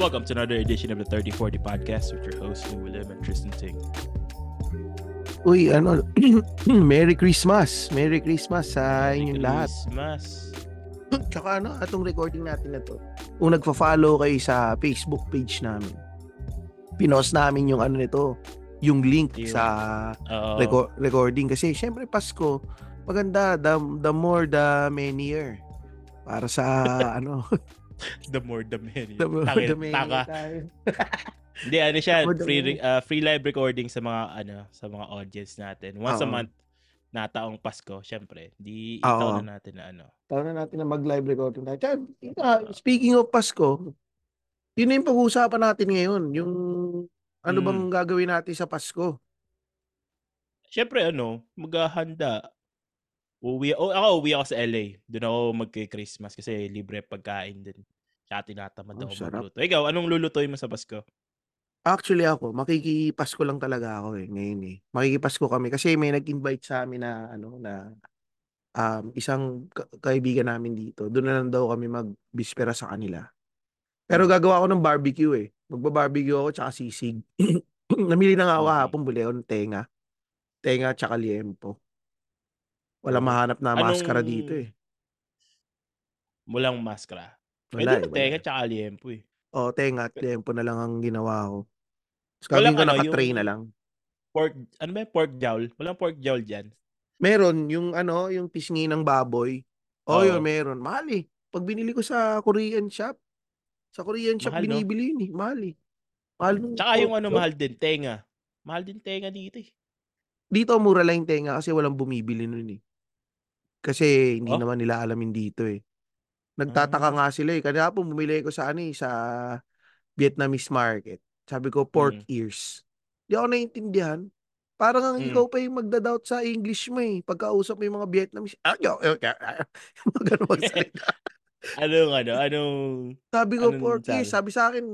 Welcome to another edition of the 3040 podcast with your hosts, Lou William and Tristan Ting. Uy, ano, Merry Christmas. Merry Christmas sa inyong lahat. Christmas. Tsaka ano, atong recording natin na to. Kung nagfa-follow kayo sa Facebook page namin, pinost namin yung ano nito, yung link Yung- sa reco- recording. Kasi syempre Pasko, maganda, the, the more the merrier. Para sa ano, the more the merrier. the more Tangin, the merrier tayo. Hindi, ano siya, free, uh, free live recording sa mga, ano, sa mga audience natin. Once a Oo. month, na taong Pasko, syempre. Di itaw na natin na ano. Taon na natin na mag-live recording tayo. Speaking of Pasko, yun na yung pag-uusapan natin ngayon. Yung ano Mm. bang gagawin natin sa Pasko? Syempre, ano, maghahanda. Uwi, oh, ako uwi ako sa LA. Doon ako magki-Christmas kasi libre pagkain din. Tsaka tinatamad Oh, ako sarap. magluto. Ikaw, anong lulutuin mo sa Pasko? Actually ako, makikipasko lang talaga ako eh, ngayon eh. Makikipasko kami kasi may nag-invite sa amin na ano na um, isang ka- kaibigan namin dito. Doon na lang daw kami magbispera sa kanila. Pero gagawa ako ng barbecue eh. Magba-barbecue ako tsaka sisig. Namili na nga ako Okay. kahapon, buli ng tenga. Tenga tsaka liempo. Wala Oh. mahanap na Anong- maskara dito eh. Walang maskara. Pwede Wala eh. mo wala tenga eh. tsaka liempo eh. Oh, tenga at liempo na lang ang ginawa ko. Tapos Walang gagawin ko ano, naka-tray yung- na lang. Pork, ano ba pork jowl? Walang pork jowl dyan. Meron yung ano, yung pisngi ng baboy. Oh, Oo. yun, meron. Mahal eh. Pag binili ko sa Korean shop, sa Korean shop Mahal, no? binibili yun eh. Mahal eh. Mahal nung Tsaka yung ano, mahal din, tenga. Mahal din tenga dito eh. Dito mura lang yung tenga kasi walang bumibili nun eh. Kasi hindi Oh? naman nila alamin dito eh. Nagtataka Ah. nga sila eh. Kaya po bumili ko sa ano eh, sa Vietnamese market. Sabi ko, pork Mm. ears. Di ako naiintindihan. Parang ang Mm. ikaw pa yung magda-doubt sa English mo eh. Pagkausap mo yung mga Vietnamese. Ah, yo, yo, yo, yo. Mga ganun magsalita. Anong ano, anong... Sabi ko, Anong pork sabi? ears. Sabi sa akin,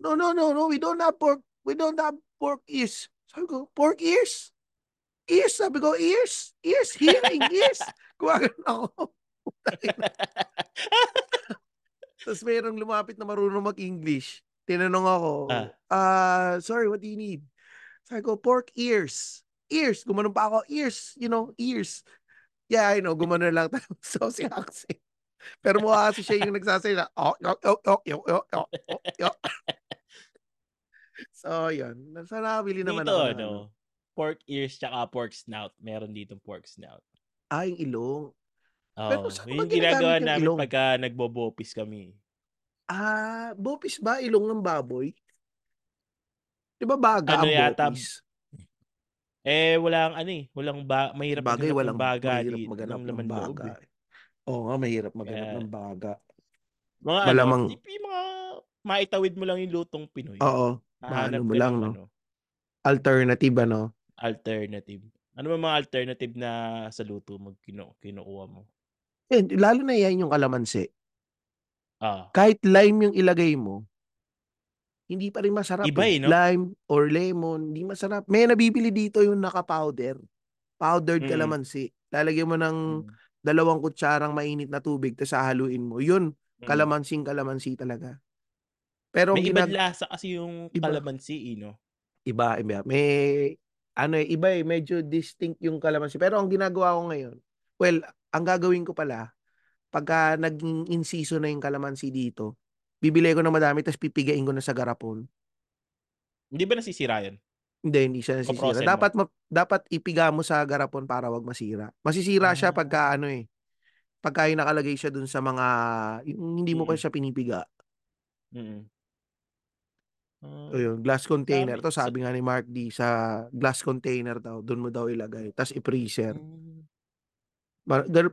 no, no, no, no, we don't have pork, we don't have pork ears. Sabi ko, pork ears? Ears, sabi ko, ears, ears, hearing, ears. Kuwagan ako. Tapos mayroong lumapit na marunong mag-English. Tinanong ako, Ah. ah, sorry, what do you need? Sabi ko, pork ears. Ears. Gumanon pa ako, ears, you know, ears. Yeah, I know, gumanon lang tayo sa si accent. Pero mukha kasi siya yung nagsasalita. Oh, yo, yo, yo, yo, yo, yo, yo, yo. So, yun. Nasa nakabili naman dito, ako. ng ano, pork ears tsaka pork snout. Meron ditong pork snout. Ah, yung ilong. Oo. Pero saan yung ginagawa namin ilong? pagka nagbobopis kami. Ah, bopis ba? Ilong ng baboy? Di ba baga Ano ang yata, bopis? Eh, walang ano eh. Walang ba, mahirap Bagay, walang ng baga mahirap maganap ng ng laman loob baga. eh. Oo nga, mahirap maganap Kaya- ng baga. Mga Malamang- ano, yung mga maitawid mo lang yung lutong Pinoy. Oo, Hahanap maano mo lang, ng no? ano, Alternative, ano? alternative. Ano ba mga alternative na sa luto mo kinu kinukuha mo? Eh, lalo na yan yung kalamansi. Ah, Kahit lime yung ilagay mo, hindi pa rin masarap. Iba eh. eh, no? Lime or lemon, hindi masarap. May nabibili dito yung naka-powder. Powdered Mm. kalamansi. Lalagyan mo ng mm, dalawang kutsarang mainit na tubig, tapos hahaluin mo. Yun, mm. kalamansing kalamansi talaga. Pero May ibang ginag- lasa kasi yung Iba. kalamansi, eh, no? Iba, iba. May, ano eh, iba eh, medyo distinct yung kalamansi. Pero ang ginagawa ko ngayon, well, ang gagawin ko pala, pagka naging in season na yung kalamansi dito, bibili ko na madami, tapos pipigain ko na sa garapon. Hindi ba nasisira yun? Hindi, hindi siya nasisira. Dapat, ma- dapat ipiga mo sa garapon para wag masira. Masisira siya Ah. pagka ano eh, pagka yung nakalagay siya dun sa mga, yung hindi mo pa Mm. siya pinipiga. Mm. Ah, So yun, glass container. Dami. To sabi nga ni Mark D, sa glass container daw, doon mo daw ilagay. Tapos i-freezer. mm.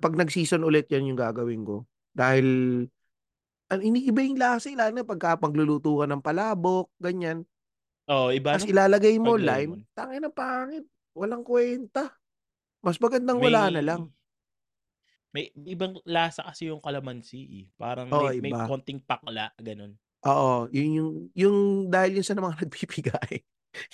Pag nag-season ulit yan yung gagawin ko. Dahil, an iniiba yung lasa, eh, lalo na pagka pagluluto ka ng palabok, ganyan. Oh, iba Tapos ilalagay mo lime, tangin na pangit. Walang kwenta. Mas magandang wala na lang. May ibang lasa kasi yung kalamansi eh. Parang Oo, may, may konting pakla, ganun. Oo, yun yung, yung dahil yun sa mga nagbibigay.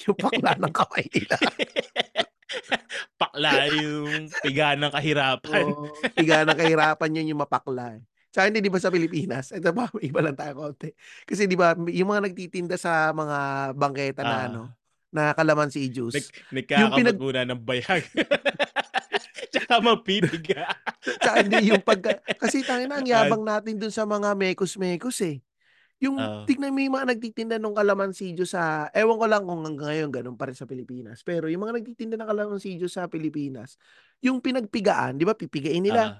yung pakla ng kamay nila. pakla yung piga ng kahirapan. Oo, piga ng kahirapan yun yung mapakla. eh. Hindi 'di ba sa Pilipinas, ito pa iba lang tayo konti. Kasi 'di ba yung mga nagtitinda sa mga bangketa na Oo. ano, na kalamansi Nag juice, yung nagkakabog pinag ng bayag. Tsaka mapipiga. Tsaka hindi yung pagka kasi tangina ang Ah yabang natin dun sa mga mekos-mekos, eh. Yung Oo. tignan mo yung mga nagtitinda nung kalamansi juice sa ewan ko lang kung hanggang ngayon ganun pa rin sa Pilipinas, pero yung mga nagtitinda ng kalamansi juice sa Pilipinas, yung pinagpigaan 'di ba pipigain nila.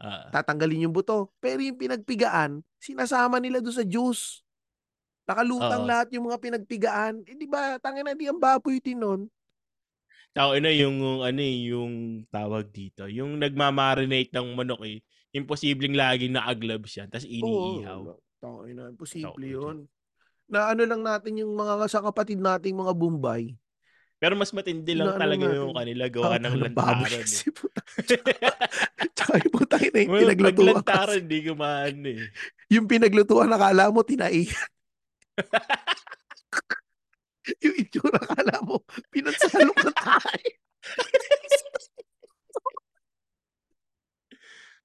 Oo. Tatanggalin yung buto, pero yung pinagpigaan sinasama nila dun sa juice. Nakalutang Oo. lahat yung mga pinagpigaan, eh, 'di ba tangina 'di ang baboy din nun. Tangina yung ano, eh, yung tawag dito, yung nagma-marinate ng manok, eh, imposibleng laging naka-gloves yan tas Oo, iniihaw. Wala tangina imposible Tangina. yun. Naano lang natin yung mga sa kapatid nating mga bombay. Pero mas matindi lang Inaano talaga yung natin, kanila gawa ng tangina baboy lantaran, eh. tsaka yung putang ina yung Well, pinaglutuan lantaran kasi. di gumaano, eh. Yung pinaglutuan akala mo tinaihan. Yung itsura akala mo pinagsasalok ng tae.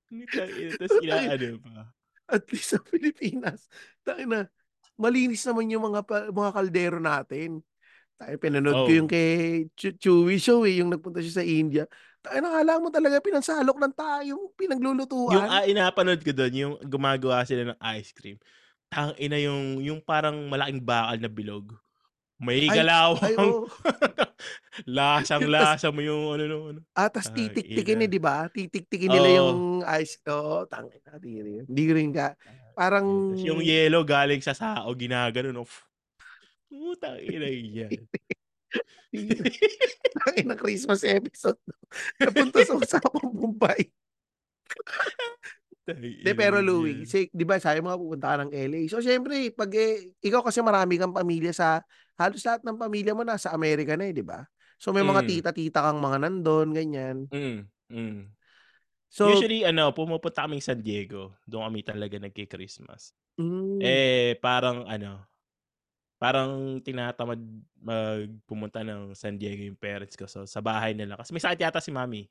Putang ina inaano pa. At least sa Pilipinas, tangina malinis naman yung mga mga kaldero natin. Tayo pinanood ko yung kay Chu Chewy Show, eh, yung nagpunta siya sa India. Tangina akala mo talaga pinagsalok ng tae yung Yung, pinaglulutuan. ah, napanood ko dun yung gumagawa sila ng ice cream, tangina yung yung parang malaking bakal na bilog, may Ay ay. Yun tas Lasang-lasa mo yung ano nung ano, Ah, tas titiktikin, eh. 'di ba? Titiktikin nila Oo. yung ice oo tangina kadiri yun. Hindi ko rin ka parang tas yung yelo galing sa sao ginaganon, oh. Putang ina yan. Tangina Christmas episode 'no, napunta sa usapang bombay. 'Di Tangina pero Louie, si 'di ba sabi mo nga pupunta ka ng LA, so siyempre 'pag, eh, ikaw kasi marami kang pamilya sa halos lahat ng pamilya mo nasa Amerika na, eh, 'di ba? So may mga Hmm. tita-tita kang mga nandun ganyan. Mm, mm. So Usually ano pumupunta kaming San Diego, dun kami talaga nagki-Christmas. Hmm. Eh, parang ano, parang tinatamad mag pumunta ng San Diego yung parents ko, so sa bahay na lang kasi may sakit yata si mommy,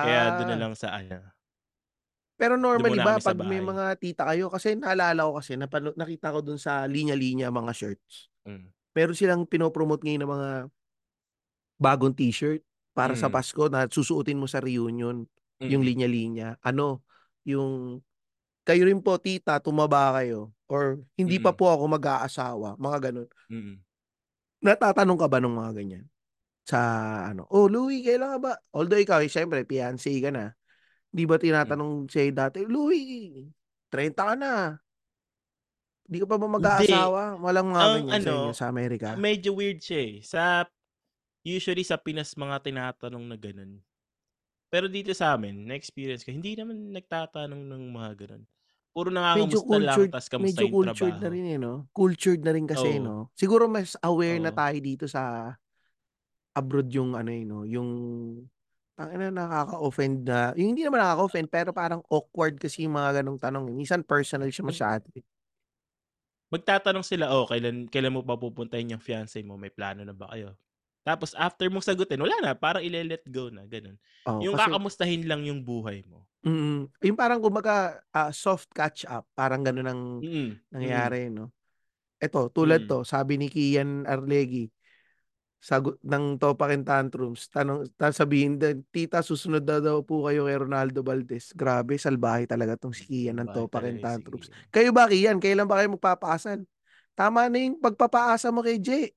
kaya dun Ah. nalang sa ano Pero normally ba sa 'pag may mga tita kayo kasi naalala ko kasi napano nakita ko dun sa Linya Linya mga shirts, Hmm. meron silang pino-promote ngayon na mga bagong t-shirt para sa Mm. Pasko na susuotin mo sa reunion, yung Mm. Linya Linya. Ano, yung, "Kayo rin po tita tumaba kayo," or, "Hindi pa Mm. po ako mag-aasawa," mga gano'n. Mm. Natatanong ka ba nung mga ganyan? Sa ano, "Oh, Louie kailan ka ba" although ikaw, eh, siyempre fiance ka na, 'di ba Hmm. tinatanong sa'yo dati, "Louie 30 ka na" "Di ka pa ba mag-aasawa?" Walang mga ang ganyan sa ano, sa Amerika? medyo weird siya, eh, sa usually sa Pinas mga tinatanong na gano'n. Pero dito sa'min na-experience ko hindi naman nagtatanong ng mga gano'n, puro Medyo nangangamusta lang cultured tas kamusta medyo yung cultured na rin, eh, 'no? Cultured na rin kasi, Oo. 'no? Siguro mas aware na Oo. tayo dito sa abroad yung ano, eh, 'no, yung tangina nakaka-offend na yung hindi naman nakaka-offend pero parang awkward kasi yung mga gano'ng tanong, eh, minsan personal siya masyado, eh. Magtatanong sila, "Oh, kailan kailan mo pa pupuntahin yung fiance mo, may plano na ba kayo?" Tapos after mong sagutin wala na, parang ile-let go na gano'n. Oo, Yung kasi kakamustahin lang yung buhay mo. Mm, yung parang kumbaga, ah, soft catch up parang gano'n ang Mm, mm. nangyayari, 'no? Eto tulad Mm. 'to, sabi ni Kian Arlegui, sagot ng Topak and Tantrums tanong tapos sabihin din, "Tita susunod na daw po kayo kay Ronaldo Valdez." Grabe salbahe talaga 'tong si Kian ng Salbahe Topak and talaga si Tantrums. Kian. Kayo ba Kian, kailan ba kayo magpapakasal? Tama na yung pagpapaasa mo kay Je.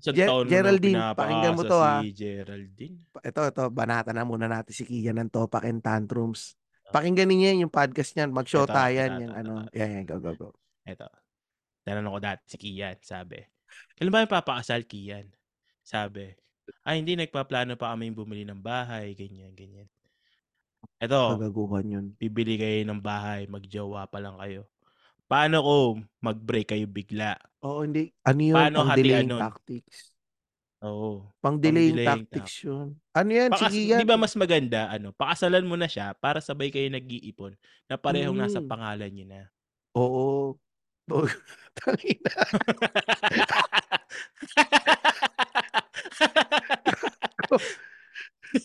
Isang Je taon Geraldine pakinggan mo 'to, ha. si Geraldine. Eto, eto banatan na muna natin si Kian ng Topak and Tantrums. Pakinggan ninyo yung podcast niyan, yang eto, eto, ano, yan, yan, go, go, go. Eto, tinanong ko dati si Kian sabi, "Kailan ba kayo magpapakasal Kian?" Sabi, "Ay hindi nagpaplano pa kaming bumili ng bahay," ganyan, ganyan. "Eto, Kagaguhan yun. bibili kayo ng bahay, mag-jowa pa lang kayo. Paano kung mag-break kayo bigla?" Oo, hindi ano yun, "Paano pang hatian delaying nun?" tactics. Oo, Pang delaying pang-delaying tac tactics yun. Ano yan, Pakas 'di ba mas maganda ano, pakasalan mo na siya para sabay kayo nag-iipon na parehong nasa Mm. pangalan niyo na. Oo. Tangina.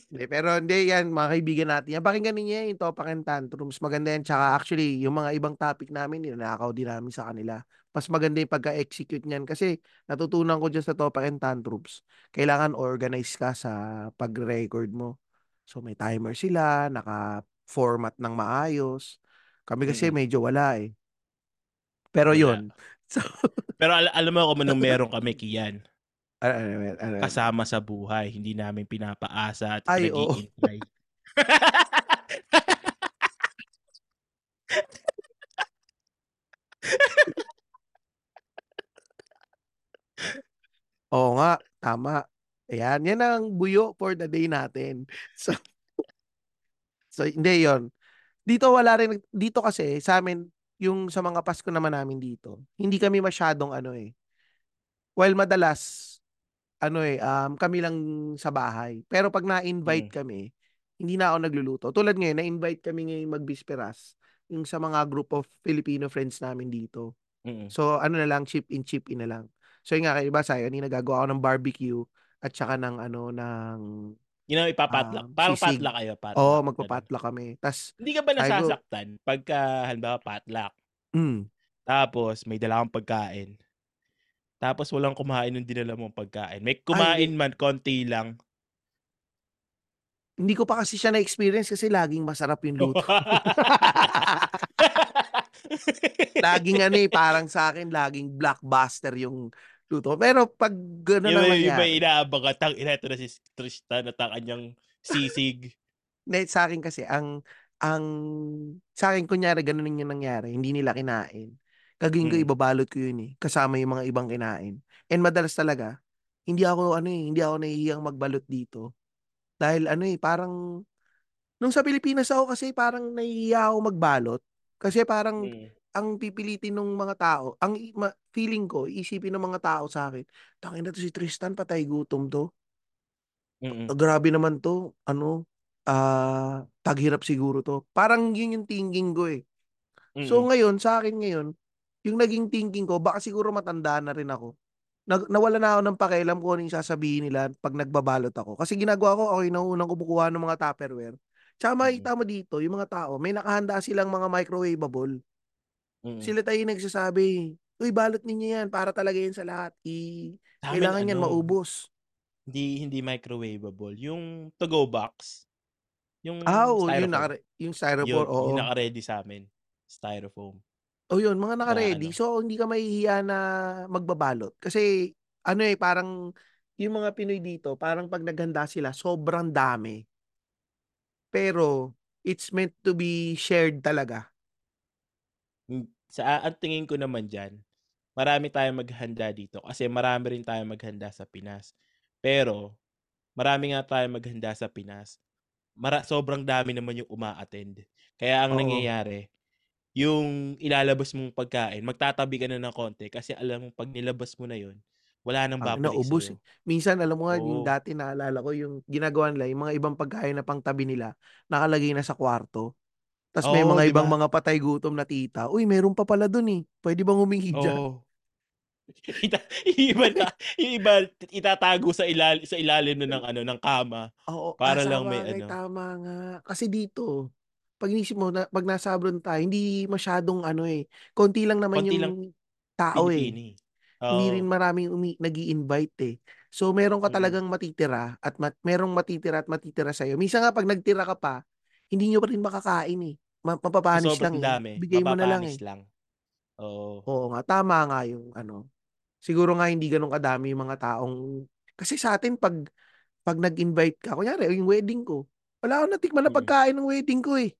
'Di pero hindi yan, mga kaibigan natin yan. Pakinggan ninyo yan, yung Topak and Tantrums. Maganda yan. Tsaka actually, yung mga ibang topic namin, ninanakaw din namin sa kanila. Mas maganda yung pagka-execute niyan kasi natutunan ko dyan sa Topak and Tantrums. Kailangan organize ka sa pag-record mo. So may timer sila, naka-format ng maayos. Kami kasi Mm. medyo wala eh. Pero yun. So, Pero al- alam mo kung anong meron kami, Kian. Ano, ano, ano, ano, Kasama sa buhay. Hindi namin pinapaasa at Ay, pinag-iintay. Oo nga, tama. Ayan, yan ang buyo for the day natin. So, so hindi yon. Dito wala rin, dito kasi sa amin, yung sa mga Pasko naman namin dito, hindi kami masyadong ano eh. While madalas, ano eh, um, kami lang sa bahay. Pero pag na-invite Mm. kami, hindi na ako nagluluto. Tulad ngayon, na-invite kami ngayon magbisperas yung sa mga group of Filipino friends namin dito. Mm. So, ano na lang, chip in, chip in na lang. So, yung nga, kayo ba, sa'yo, kanina nagagawa ako ng barbecue at saka ng, ano, ng, Yun ang ipapatlak. Um, Parang sisig. patlak kayo. Patlak. oo, magpapatla kami. Tas, Hindi ka ba nasasaktan pagka, halimbawa, patlak? mm, Tapos, may dala kang pagkain. Tapos, walang kumain ng dinala mong pagkain. May kumain man, konti lang. hindi ko pa kasi siya na-experience kasi laging masarap yung luto. laging ano eh, parang sa akin, laging blockbuster yung luto. Pero pag gano'n yung, na may- yung may nangyari, inaabang ka, tang ina, ito na si Tristan at ang kanyang sisig. Hindi, sa akin kasi, ang, ang, sa akin, kunyari, ganun yung nangyari, hindi nila kinain. Ko, Mm. ibabalot ko yun eh, kasama yung mga ibang kinain. And madalas talaga, hindi ako, ano eh, hindi ako nahihiyang magbalot dito. Dahil ano eh, parang, nung sa Pilipinas ako kasi, parang nahihiya ako magbalot. Kasi parang, Mm. ang pipilitin ng mga tao, ang ma- feeling ko, isipin ng mga tao sa akin, tangin na to si Tristan, patay gutom to. Mm. Ah, grabe naman to, ano, ah, taghirap siguro to. Parang yun yung thinking ko eh. So Mm. ngayon, sa akin ngayon, yung naging thinking ko, baka siguro matanda na rin ako. Nag, nawala na ako ng pakialam kung ano yung sasabihin nila pag nagbabalot ako. Kasi ginagawa ko, okay, naunang kumukuha ng mga Tupperware. Tsaka makikita mo dito, yung mga tao, may nakahanda silang mga microwavable. Mm. Sila tayo yung nagsasabi, Uy, balot ninyo yan, para talaga yan sa lahat. I, Sa amin, kailangan yan ano, maubos. Hindi hindi microwavable. Yung to-go box. Yung Ah, yun, styrofoam. naka, yung Yun, styrofoam, oo. yun naka-ready sa amin. Styrofoam. O yun, mga Na naka-ready. ano. So, hindi ka mahihiya na magbabalot. Kasi, ano eh, parang, yung mga Pinoy dito, parang pag naghanda sila, sobrang dami. Pero, it's meant to be shared talaga. Hmm, Sa ang tingin ko naman diyan, marami tayong maghanda dito kasi marami rin tayong maghanda sa Pinas. Pero, marami nga tayong maghanda sa Pinas. Mara sobrang dami naman yung uma-attend. Kaya ang Oo. nangyayari, yung ilalabas mong pagkain, magtatabi ka na ng konti kasi alam mo pag nilabas mo na yun, wala nang Ang babalik naubos. sa'yo. Minsan, alam mo nga, yung Oo. dati naalala ko, yung ginagawa nila, yung mga ibang pagkain na pangtabi nila, nakalagay na sa kwarto. Tapos may Oo, mga di ibang ba? mga patay gutom na tita. Uy, meron pa pala dun eh. Pwede bang humingi dyan? Oo. Ita yung iba na yung iba itatago sa ilal sa ilalim na ng ano ng kama Oo, para ah, lang may ano. tama nga. Kasi dito, pag inisip mo, na, pag nasa abroad tayo, hindi masyadong ano eh. Konti lang naman Konti yung lang tao eh. Pilipini. Hindi rin maraming umi- nag invite eh. So, meron ka Mm. talagang matitira at mat, merong matitira at matitira sa'yo. Minsan nga, pag nagtira ka pa, hindi nyo pa rin makakain eh. Ma- Sa mapapanis lang eh. dami, Bigay mo na lang eh. lang. Oo. Oo nga, tama nga yung ano. Siguro nga hindi ganun kadami yung mga taong kasi sa atin pag pag nag-invite ka, kunyari yung wedding ko, wala akong natikman na Mm. pagkain ng wedding ko eh.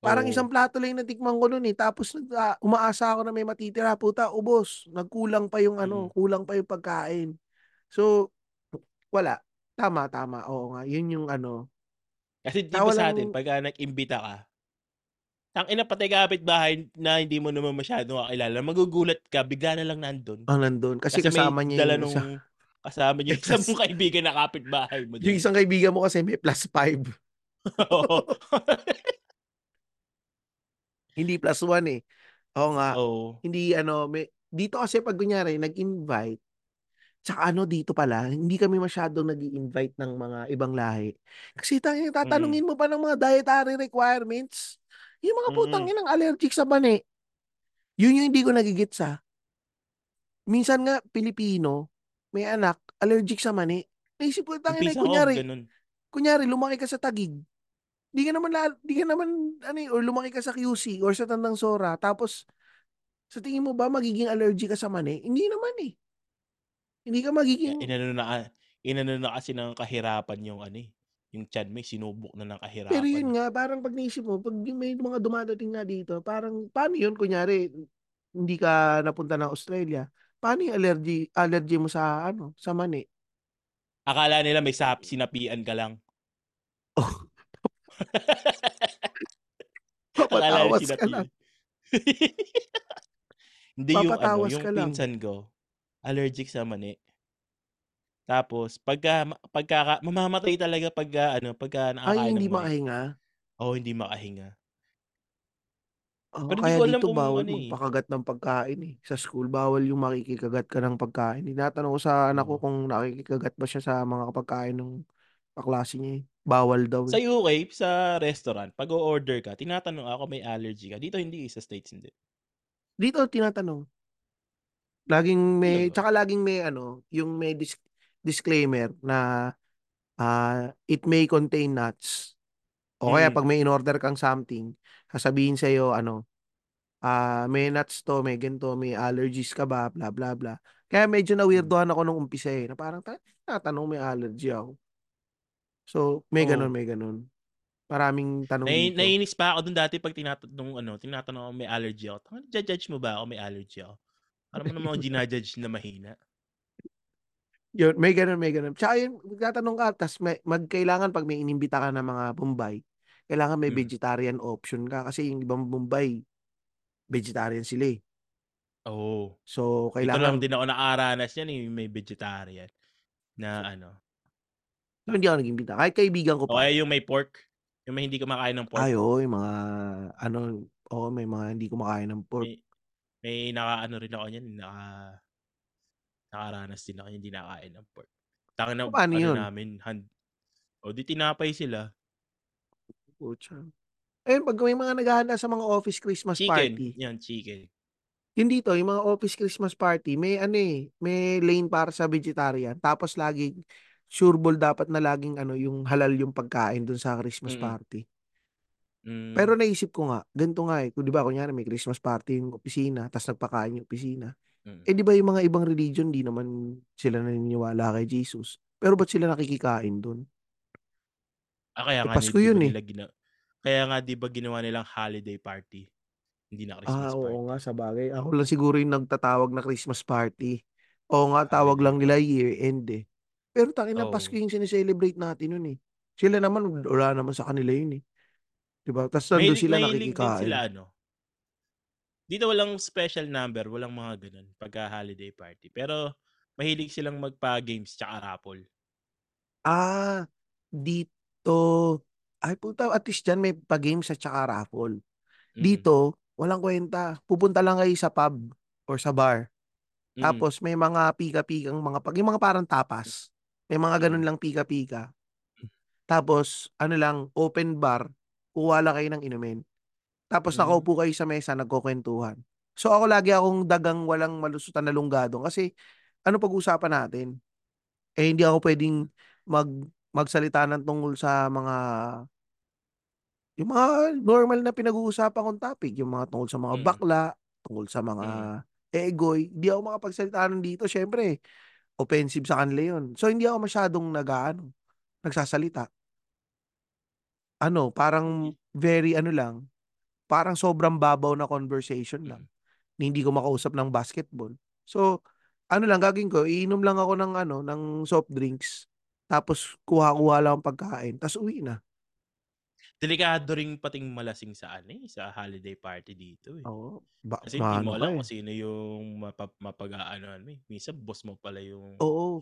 Parang isang Oo. plato lang yung natikman ko nun eh. Tapos ah, umaasa ako na may matitira. Puta, ubos. Nagkulang pa yung ano, Mm. kulang pa yung pagkain. So, wala. Tama, tama. Oo nga. Yun yung ano. Kasi 'di ba sa atin walang, pagka nag-imbita ka, tangina patay kapitbahay na hindi mo naman masyadong kakilala, magugulat ka bigla na lang nandun. ah, nandun. Kasi Kasi kasama niya dala yung nung kasama niya yung isa plus, mong kaibigan na kapitbahay mo yung dun. isang kaibigan mo kasi may plus five. Oo. Hindi plus one eh. Oo nga. Oo. Hindi ano, may, dito kasi pag kunyari nag-invite, Tsaka ano dito pala, hindi kami masyadong nag-i-invite ng mga ibang lahi. Kasi tangina Mm. tatanungin mo pa ng mga dietary requirements. Yung mga putang Mm. inang allergic sa mani. Yun yung hindi ko nage-gets, ah. Minsan nga Pilipino, may anak, allergic sa mani. Naisip ko, pinsan ko kunyari, kunyari lumaki ka sa Taguig, di ka naman, la, di ka naman, ano eh, or lumaki ka sa QC or sa Tandang Sora, tapos, sa tingin mo ba magiging allergic ka sa mani? Hindi naman eh. Hindi ka magiging, inano na inano na kasi ng kahirapan yung ano, eh, yung tiyan mo, eh, sinubok na ng pero kahirapan, yun eh. nga, parang pag naisip mo, pag may mga dumadating nga dito, parang, paano yun, kunyari, hindi ka napunta ng Australia, paano yung allergy, allergy mo sa, ano, sa mani? Akala nila may sap sinapian ka lang. Oh, papatawas ka lang. Hindi yung ano, yung pinsan ko, allergic sa mani. Tapos pagka ma pagkaka mamamatay talaga pagka ano, pagka Ay, nakakain hindi ng mani. makahinga? Oo, hindi makahinga. Oo, Pero hindi kaya dito kung bawal ano, eh. magpakagat ng pagkain, eh. Sa school bawal yung makikikagat ka ng pagkain. Tinatanong ko sa anak ko Oo. kung nakikikagat ba siya sa mga pagkain nung kaklase niya, eh. Bawal daw, Sa eh. UK, sa restaurant, pag o-order ka, tinatanong ako may allergy ka. Dito hindi, sa States hindi. Dito tinatanong. Laging may Talaga? tsaka laging may ano, yung may dis disclaimer na, ah, it may contain nuts. O kaya Mm. 'pag may in-order kang something, sasabihin sa'yo ano, ah, may nuts 'to, may ganito, may allergies ka ba, bla, bla, bla. Kaya medyo Hmm. na-weirduhan ako nung umpisa, eh, na parang ta tinatanong may allergy ako. So, may gano'n, Oo. may gano'n. Maraming tanong Nai dito. naiinis pa ako dun dati 'pag tina nung ano, tinatanong ako may allergy ako. Tangina naju-judge mo ba ako may allergy ako? Para mo naman ako jina-judge na mahina. Yun, may gano'n, may gano'n. Tsaka yun, magtatanong ka ta's may mag kailangan 'pag may inimbita ka na mga Bombay, kailangan may Mm. vegetarian option ka kasi yung ibang Bombay, vegetarian sila, eh. Oo. So, Dito lang kailangan din ako nakaranas niyan, eh, may vegetarian na ano. So, hindi ako nag-imbita, kahit kaibigan ko pa. kaya yung may pork, yung may hindi kumakain ng pork. Ay, oo, yung mga ano, oo, may mga hindi kumakain ng pork. May may nakaano rin ako niyan, naka nakaranas din ako hindi nakakain ng pork. Tangina Papaano ano yun? namin han o 'di tinapay sila. Putya. Ayun 'pag may mga naghahanda sa mga office Christmas Chicken, party 'yan chicken. Yun dito, yung mga office Christmas party may ano, eh, may lane para sa vegetarian tapos laging sureball dapat na laging ano, yung halal yung pagkain dun sa Christmas Mm. party. Hmm. Pero naisip ko nga, ganito nga, eh, kung 'di ba kunyari may Christmas party yung opisina ta's nagpakain yung opisina. Mm. Eh, 'di ba yung mga ibang religion 'di naman sila naniniwala kay Jesus, pero ba't sila nakikikain dun? Ah, kaya Eh, nga Pasko yun, eh. gina kaya nga 'di ba ginawa nilang holiday party, hindi na Ah, Christmas oo nga party. sabagay. Ako lang siguro yung nagtatawag na Christmas party. Oo nga, tawag lang nila party. year-end, eh. Pero tangina Pasko Oo. yung sine-celebrate natin nun, eh. Sila naman wala naman sa kanila yun, eh. 'Di ba? Ta's nandun Mahilig sila mahilig din nakikikain. sila ano Dito walang special number, walang mga gano'n pagka holiday party. Pero mahilig silang magpa-games tsaka raffle. Ah, dito ay puta at least diyan may pa-games at tsaka raffle. Mm. Dito walang kuwenta, pupunta lang kayo sa pub or sa bar. Mm. Tapos may mga pika-pikang mga 'pag yung mga parang tapas, may mga gano'n Mm. lang pika-pika. Tapos ano lang, open bar, kukuha lang kayo ng inumin. Tapos Hmm. nakaupo kayo sa mesa nagkukuwentuhan. So, ako lagi akong dagang walang malusutan na lunggado kasi ano pag-uusapan natin? Eh, hindi ako puwedeng mag magsalita ng tungkol sa mga yung mga normal na pinag-uusapan kong topic, yung mga tungkol sa mga Mm. bakla, tungkol sa mga Mm. eboy, hindi ako makapagsalita nun dito siyempre offensive sa kanila yun. So, hindi ako masyadong nag-aano, nagsasalita. Ano, parang very ano lang, parang sobrang babaw na conversation lang, hindi ko makausap ng basketball. So, ano lang gagawin ko, iinom lang ako ng ano, ng soft drinks, tapos kuha-kuha lang akong pagkain ta's uwi na. Delikado ring pating malasing sa ano, eh, sa holiday party dito, eh. Oo, ba Kasi hindi mo alam kung eh. sino yung mapa mapag-aanuhan mo, eh. Minsan boss mo pala yung Oo.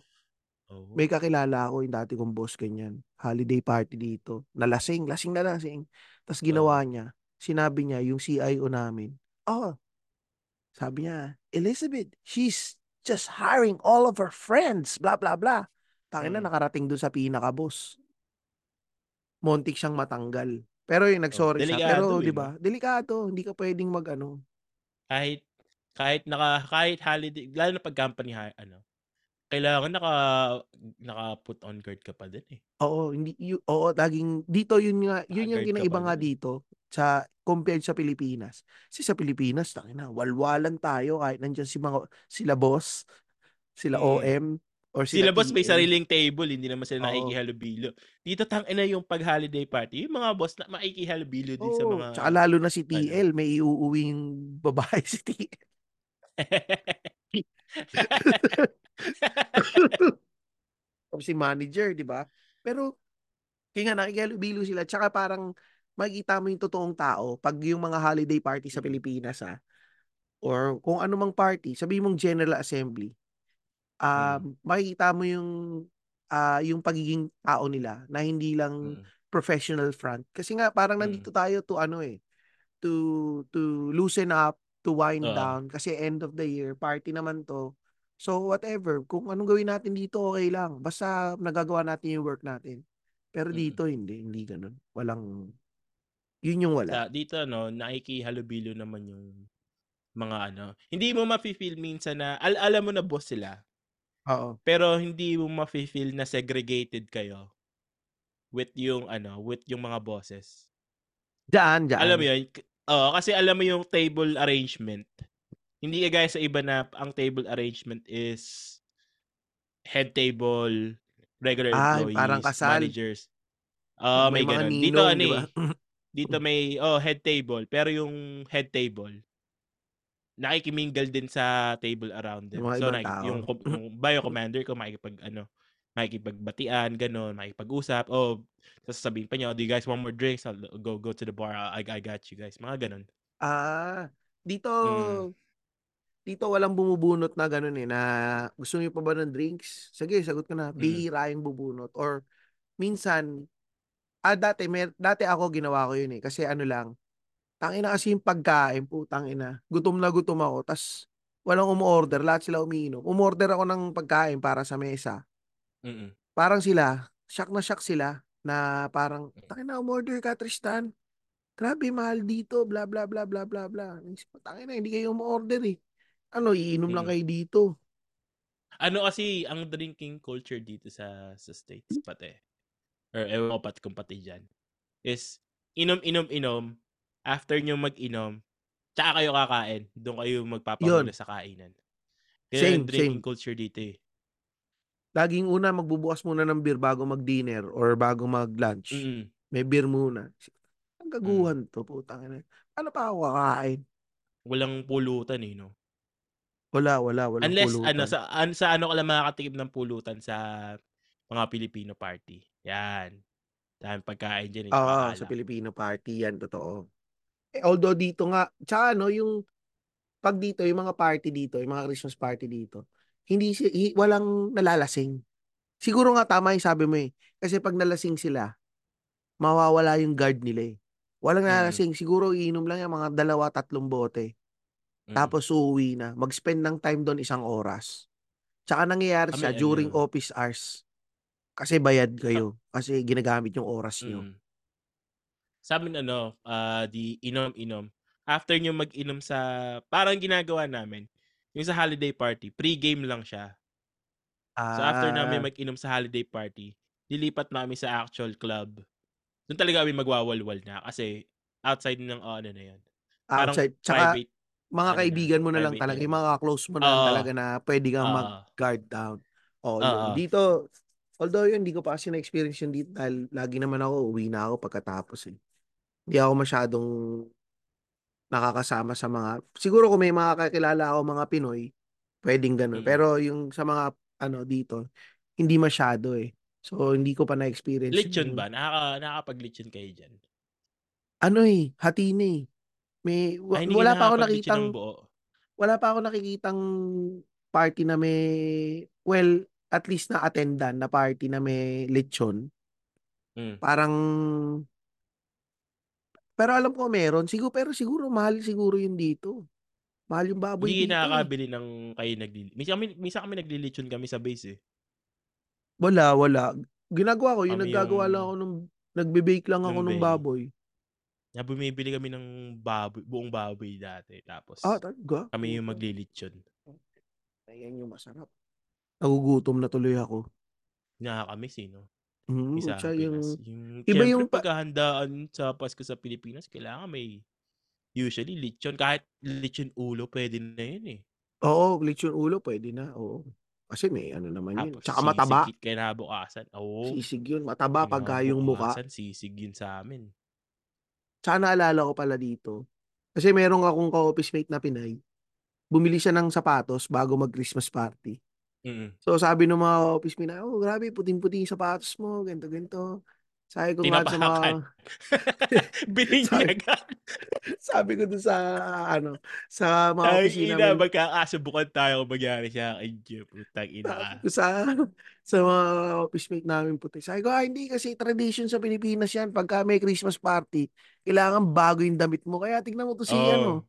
oo. May kakilala ako yung dati kong boss ganyan, holiday party dito, na lasing, na lasing. Ta's ginawa Oo. niya, sinabi niya yung CIO namin, "Oh" sabi niya, "Elizabeth, she's just hiring all of her friends, blah, blah, blah. Tangina Mm. nakarating dun sa pinaka-boss. Muntik siyang matanggal. Pero yun, Oh, nag-sorry siya. delikado, Pero eh, 'di ba, delikado, hindi ka puwedeng mag-ano. Kahit kahit naka kahit holiday lalo na 'pag company ano, kailangan naka naka-put on guard ka pa din, eh. Oo, hindi yu oo, laging dito yun nga yun yung kinaiba nga din, dito sa compared sa Pilipinas. Kasi sa Pilipinas tangina walwalan tayo kahit nandiyan si mga sila boss, sila Mm. OM, or sila Sila boss may TL. sariling table, hindi naman sila Oo. nakikihalubilo. Dito tangina yung 'pag holiday party, yung mga boss na makikihalubilo din sa Oo, mga tsaka lalo na si ano. TL may iuuwing babae si TL. Si manager, 'di ba? Pero kaya nga nakikihalubilo sila tsaka parang makikita mo yung totoong tao 'pag yung mga holiday party sa. Pilipinas, ah, or kung ano mang party, sabihin mong General Assembly, Mm. um, makikita mo yung, ah, yung pagiging tao nila na hindi lang Mm. professional front. Kasi nga parang Mm. nandito tayo to ano, eh, to to loosen up, to wind Oo. down kasi end of the year, party naman 'to. So whatever, kung anong gawin natin dito okey lang, basta nagagawa natin yung work natin. Pero Mm. dito hindi, hindi gano'n. Walang yun yung wala. Sa dito ano, nakikihalubilo naman yung mga ano, hindi mo mafi-feel minsan na al alam mo na boss sila. Oo. Pero hindi mo mafi-feel na segregated kayo with yung ano, with yung mga bosses. Diyaan, Alam mo yun? Oo, kasi alam mo yung table arrangement. Hindi kagaya sa iba na ang table arrangement is head table, regular Ah, yung parang employees, kasal. managers. Oo, may may. Dito ninong, ano, 'di ba? eh, dito may oo, head table, pero yung head table nakiki-mingle din sa table around Yung them. mga So, yung tao. com yung bio commander ko makikipag-ano, makikipagbatian gano'n, makikipag-usap, "Oh" ta's sasabihin pa niya, "Do you guys want more drinks? I'll go go to the bar, I I got you guys." Mga gano'n. Ah, dito Mm. dito walang bumubunot na gano'n, eh, na, "Gusto niyo pa ba ng drinks?" "Sige, sagot ko na." Mm. Bihira yung bubunot or minsan ah, dati mer dati ako ginawa ko yun, eh, kasi ano lang, tangina kasi yung pagkain, putang ina, gutom na gutom ako ta's walang umo-order, lahat sila umiinom. Umorder ako ng pagkain para sa mesa. Mm. Parang sila, shock na shock sila na parang, Mm. "Tangina umorder ka Tristan, grabe mahal dito, blah, blah, blah, blah." Iniisip ko, "Tangina hindi kayo umo-order, eh. Ano iinom lang Mm. kayo dito?" Ano kasi ang drinking culture dito sa sa States pati, or ewan ko pat kung pati diyan, is inom, inom, inom, after niyong mag-inom, tsaka kayo kakain, dun kayo magpapahuli Yun. sa kainan. Yung Same, drinking same. culture dito, eh. Laging una magbubukas muna ng beer bago mag-dinner or bago mag-lunch. Mm. May beer muna. Ang Mm. gaguhan 'to, putang ina. Paano pa ako kakain? Walang pulutan, eh, 'no? Wala, wala, walang Unless ano, pulutan. sa an sa ano ka lang makakatikim ng pulutan sa mga Filipino party, 'yan. Daming pagkain tsaka Oo, sa alak. Filipino party 'yan, totoo. Eh, although dito nga tsaka ano yung 'pag dito yung mga party dito, yung mga Christmas party dito, hindi walang nalalasing. Siguro nga tama yung sabi mo, eh, kasi 'pag nalasing sila, mawawala yung guard nila, eh. Walang Mm. nalalasing, siguro iinom lang 'yan mga 2, 3 bote, Mm. tapos uuwi na, mag-spend ng time dun isang oras. Tsaka nangyayari siya Kami during ano office hours. Kasi bayad Sa kayo, kasi ginagamit yung oras niyo. Mm. Sa'min ano, ah, 'di inom-inom, after niyong mag-inom sa parang ginagawa namin, yung sa holiday party, pre-game lang siya. So, after namin Ah. mag-inom sa holiday party, lilipat na kami sa actual club. Dun talaga kami magwawalwal na kasi outside ng o ano na yun, parang Outside, tsaka private mga ano na, kaibigan mo na lang talaga, yun, yung mga ka-close mo na lang Oo. talaga na puwede kang Oo. mag-guard down, yun. Oo. Dito, although yun, hindi ko pa kasi na-experience yun dito dahil lagi naman ako uuwi na ako pagkatapos, eh. Hindi ako masyadong nakakasama sa mga siguro kung may mga kakilala akong mga Pinoy, puwedeng gano'n. Mm. Pero yung sa mga ano dito, hindi masyado, eh. So, hindi ko pa na-experience Lechon yung ba? Nakaka nakakapag-lechon kayo diyan? Ano, eh, hati na, eh. May wa Ay, wala pa nakakapag-lechon nakitang wala pa akong nakikitang party na may well, at least na-attendan na party na may lechon. Hmm. Parang pero alam ko meron, sigu pero siguro mahal siguro yun dito. Mahal yung baboy Hindi dito, eh. nakakabili ng kayo naglili minsan kami minsan kami naglilitsyon kami sa base, eh. Wala, wala. Ginagawa ko yung Kami yung naggagawa lang ako nung nagbe-bake lang ako bake. baboy. Na bumibili kami ng baboy buong baboy dati Ah, tapos talaga? kami yung maglilitsyon. Ayan yung masarap. Nagugutom na tuloy ako. Nakakamiss, eh, 'no? Mm, Sa Pinas. yung Yung iba yung pa paghahandaan sa Pasko sa Pilipinas kailangan may usually lechon, kahit lechon ulo puwede na yun, eh. Oo, lechon ulo puwede na, oo. Kasi may ano naman yun, Tapos tsaka sisig mataba. ki kinabukasan, oo. Sisig yun, mataba pagka yung mukha. Kinabukasan sisig yun sa'min. Tsaka naalala ko pala dito, kasi meron akong ka-office mate na Pinay, bumili siya ng sapatos bago mag-Christmas party. Mm. So, sabi nung mga ka-office mate na, "Oh, grabe puting-puti yung sapatos mo, ganito, ganito." Sabi ko nga sa mga sabi Bininyagan. sabi ko dun sa ano, sa mga opisina Tangina, may magkakasubukan tayo kung mangyari sa'kin diyan, putang ina ka. sabi ko sa sa mga office mate namin puti, sabi ko, "Ah, hindi kasi tradition sa Pilipinas yan pagka may Christmas party, kailangan bago yung damit mo. Kaya tignan mo 'to si ano,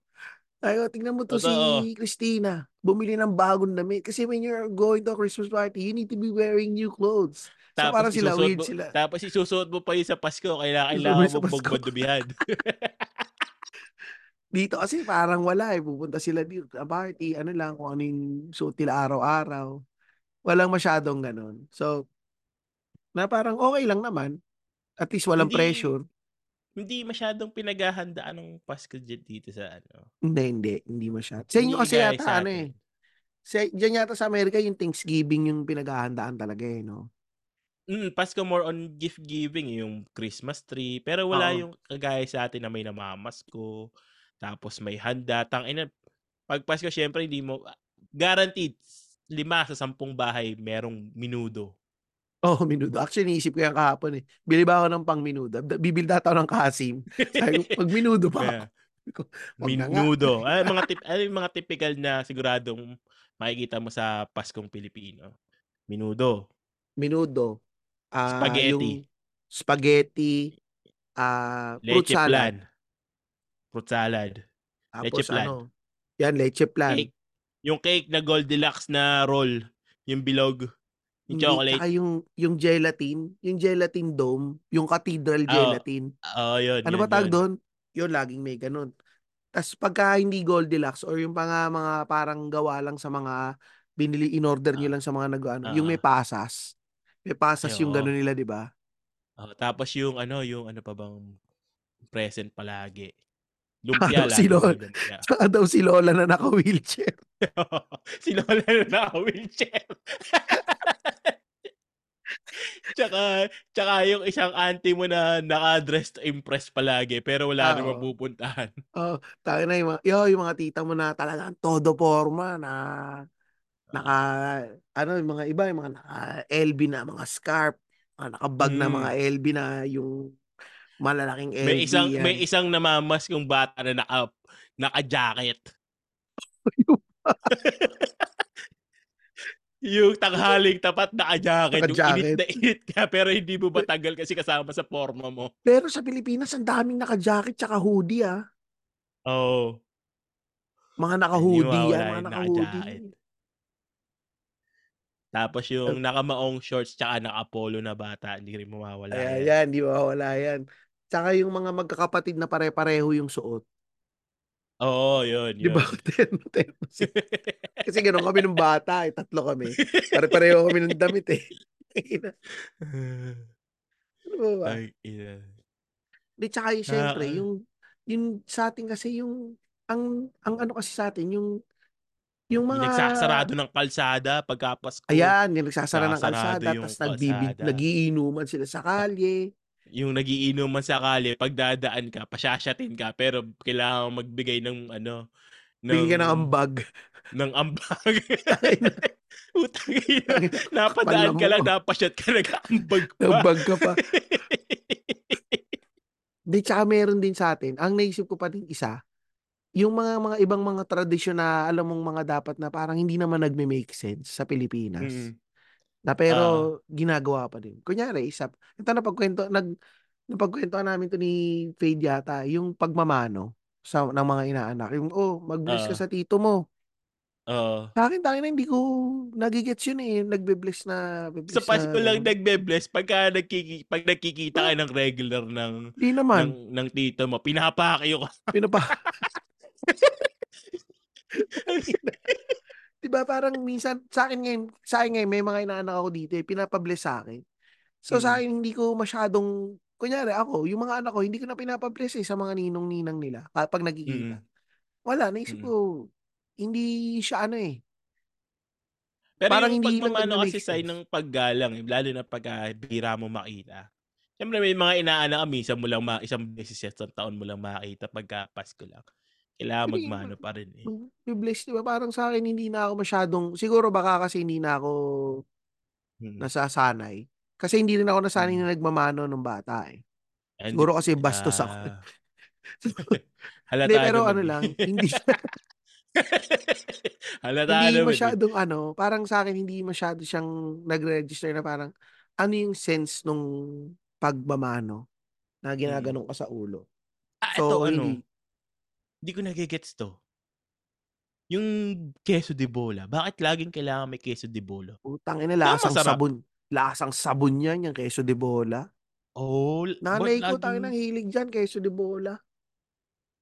Sabi ko, tignan mo 'to si Totoo. Christina, bumili ng bagong damit. Kasi when you're going to a Christmas party, you need to be wearing new clothes." So, Tapos parang sila, weird mo sila. tapos isusuot mo pa yun sa Pasko kailangan sa mong Pasko. magmadumihan. Dito kasi parang wala, eh, pupunta sila dito sa party, ano lang, kung ano yung suot nila araw-araw. Walang masyadong gano'n. So na parang okey lang naman, at least walang Hindi pressure. Hindi masyadong pinaghahandaan ng Pasko dito sa ano Hindi, hindi, hindi masyado. Sa inyo kasi yata ano, eh, sa diyan yata sa Amerika yung Thanksgiving yung pinaghahandaan talaga, eh, 'no? Mm, Pasko more on gift giving, eh, yung Christmas tree, pero wala Oo. yung kagaya sa'tin na may namamasko, tapos may handa, tangina 'pag Pasko siyempre hindi mo ah, guaranteed 5 sa 10 bahay merong menudo. Oo, menudo. Actually, iniisip ko yan kahapon, eh. Bili ba ako ng pang-menudo? Da bibili ata ako ng Kasim. Sabi ko, "Mag-menudo ba ako?" Kaya Sabi ko, "Wag na nga." menudo, ah, mga tip ano yung mga tipikal na siguradong makikita mo sa Paskong Pilipino? Menudo. Menudo, ah, Spaghetti. yung spaghetti, ah, fruit Leche salad. Fruit salad. Leche Tapos flan. ano, yan leche flan. Cake. Yung cake na Goldilocks na roll, yung bilog, yung Hindi, chocolate. tsaka yung yung gelatin, yung gelatin dome, yung cathedral Oo. gelatin. Oo, yun, Ano yun, ba tawag dun? Yun, laging may gano'n. Tas pagka hindi Goldilocks or yung mga mga parang gawa lang sa mga binili in-order Ah, lang sa mga nag-aano, yung may oo. pasas. May pasas Ay, yung oo. gano'n nila, 'di ba? Oo, tapos yung ano, yung ano pa bang present palagi? Lumpia, daw si laging Lola lumpia. tsaka daw si Lola na naka-wheelchair. Si Lola na naka-wheelchair. Tsaka tsaka yung isang auntie mo na naka-dress to impress palagi pero wala Ah, namang oo. pupuntahan. Oo, tangina yung mga yo, yung mga tita mo na talagang todo porma na naka ano, yung mga iba, yung mga naka-LV na mga scarf, mga naka-bag na mga Hmm. LV na yung malalaking May LV, isang may yan. isang namamaskong bata na naka naka-jacket. Yung tanghaling tapat naka-jacket, yung init na init ka pero hindi mo matanggal kasi kasama sa porma mo. Pero sa Pilipinas ang daming naka-jacket tsaka hoodie, ah. Oo. Mga Hindi naka-hoodie yan, mga yung naka-hoodie. Tapos yung naka-maong shorts tsaka naka-polo na bata, hindi rin mawawala Ayan, yan. yan, di mawawala yan. Tsaka yung mga magkakapatid na pare-pareho yung suot. Oo, yun, Di ba, yun. terno sila. Kasi gano'n kami nung bata, eh, tatlo kami. Pare-pareho kami ng damit, eh. Ano pa ba? Tangina. Di tsaka yung siyempre Nakaka yung yung sa'tin kasi yung ang ang ano kasi sa'tin yung yung Yung mga nagsasarado ng kalsada pagka Pasko. Ayan, yung nagsasara ng kalsada yung tas nagbibi kalsada. nag-iinuman sila sa kalye. Yung nag-iinuman sa kalye, 'pag dadaan ka pasyasyatin ka pero kailangan magbigay ng ano, Bigyan ng ka ng ambag. ng ambag. Putang ina, napadaan ka lang, napasyat ka, nag-aambag pa. Ambag ka pa. Di tsaka meron din sa'tin, ang naisip ko pa din isa, yung mga mga ibang mga tradisyon na alam mong mga dapat na parang hindi naman nagme-make sense sa Pilipinas. Mm. Na pero ginagawa pa din. Kunyari isa ito napagkuwento nag napagkwentuhan namin 'to ni Fade yata, yung pagmamano. Sa ng mga inaanak yung, "Oh, mag-bless ka Oo. sa tito mo." Oo. Sa'kin tangina hindi ko nage-gets yun, eh, nagbe-bless na Sa be-bless Pasko na lang gano'n. nagbe-bless pagka nagkiki 'pag nagkikita Ah. kayo ng regular ng 'Di ng naman. ng tito mo pinapakyo ka. Pinapa Tangina. 'Di ba parang minsan sa'kin ngayon sa'kin ngayon may mga inaanak ako dito, eh, pinapa-bless sa'kin. So, Mm. sa'kin hindi ko masyadong kunyari ako yung mga anak ko hindi ko na pinapa-bless, eh, sa mga ninong-ninang nila kapag nagkikita. Mm. Wala naisip Mm. ko, hindi siya ano, eh Pero parang yung hindi pagmamano kasi sign ng paggalang, eh, lalo na pagka bihira mo makita. Siyempre may mga inaanak ka minsan mo lang ma isang beses sa isang taon mo lang makikita pagka Pasko lang. Kailangan magmano pa rin, eh. magbe-bless 'di ba parang sa'kin hindi na ako masyadong siguro baka kasi hindi na ako Mm. nasasanay. Kasi hindi rin ako nasanay Mm. na nagmamano nung bata, eh. Hindi Siguro kasi bastos ako, ah. Hindi, Halata pero ano naman, eh. lang hindi Halata Hindi naman, eh. masyadong ano, parang sa'kin hindi masyado siyang nagre-register na parang ano yung sense nung pagmamano na Mm. ginaganon ka sa ulo. Ah, So, ano, hindi. Di ko nage-gets 'to. Yung queso de bola, bakit laging kailangan may queso de bola? Putang ina, lasang masarap? sabon lasang sabon yan, yang queso de bola. Oh, Nanay ko laging ang hilig diyan, queso de bola.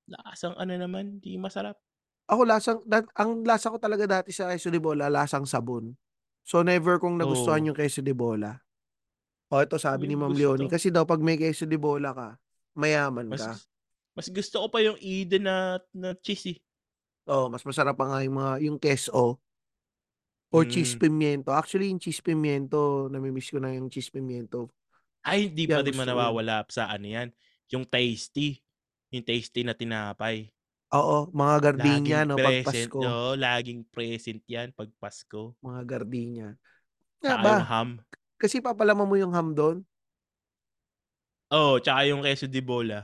Lasang ano naman, 'di masarap. Ako lasang dat ang lasa ko talaga dati sa queso de bola lasang sabon. So, never kong nagustuhan Oo. yung queso de bola. Oh, ito sabi ni Yung Ma'am Leonie, kasi daw 'pag may queso de bola ka, mayaman Mas ka. Mas gusto ko pa yung Eden na na cheese, eh. Oo, mas masarap pa nga yung mga yung keso. Or cheese Mm. pimiento. Actually, yung cheese pimiento, nami-miss ko na yung cheese pimiento. Ay, hindi pa Yan, rin gusto ko yun. nawawala sa ano yan, yung Tasty. Yung Tasty na tinapay. Oo, mga gardenia Laging 'no, 'pag Pasko. oo, laging present yan 'pag Pasko. Mga gardenia. Nga ba? yung ham. Kasi papalaman mo yung ham dun? Oo, tsaka yung queso de bola.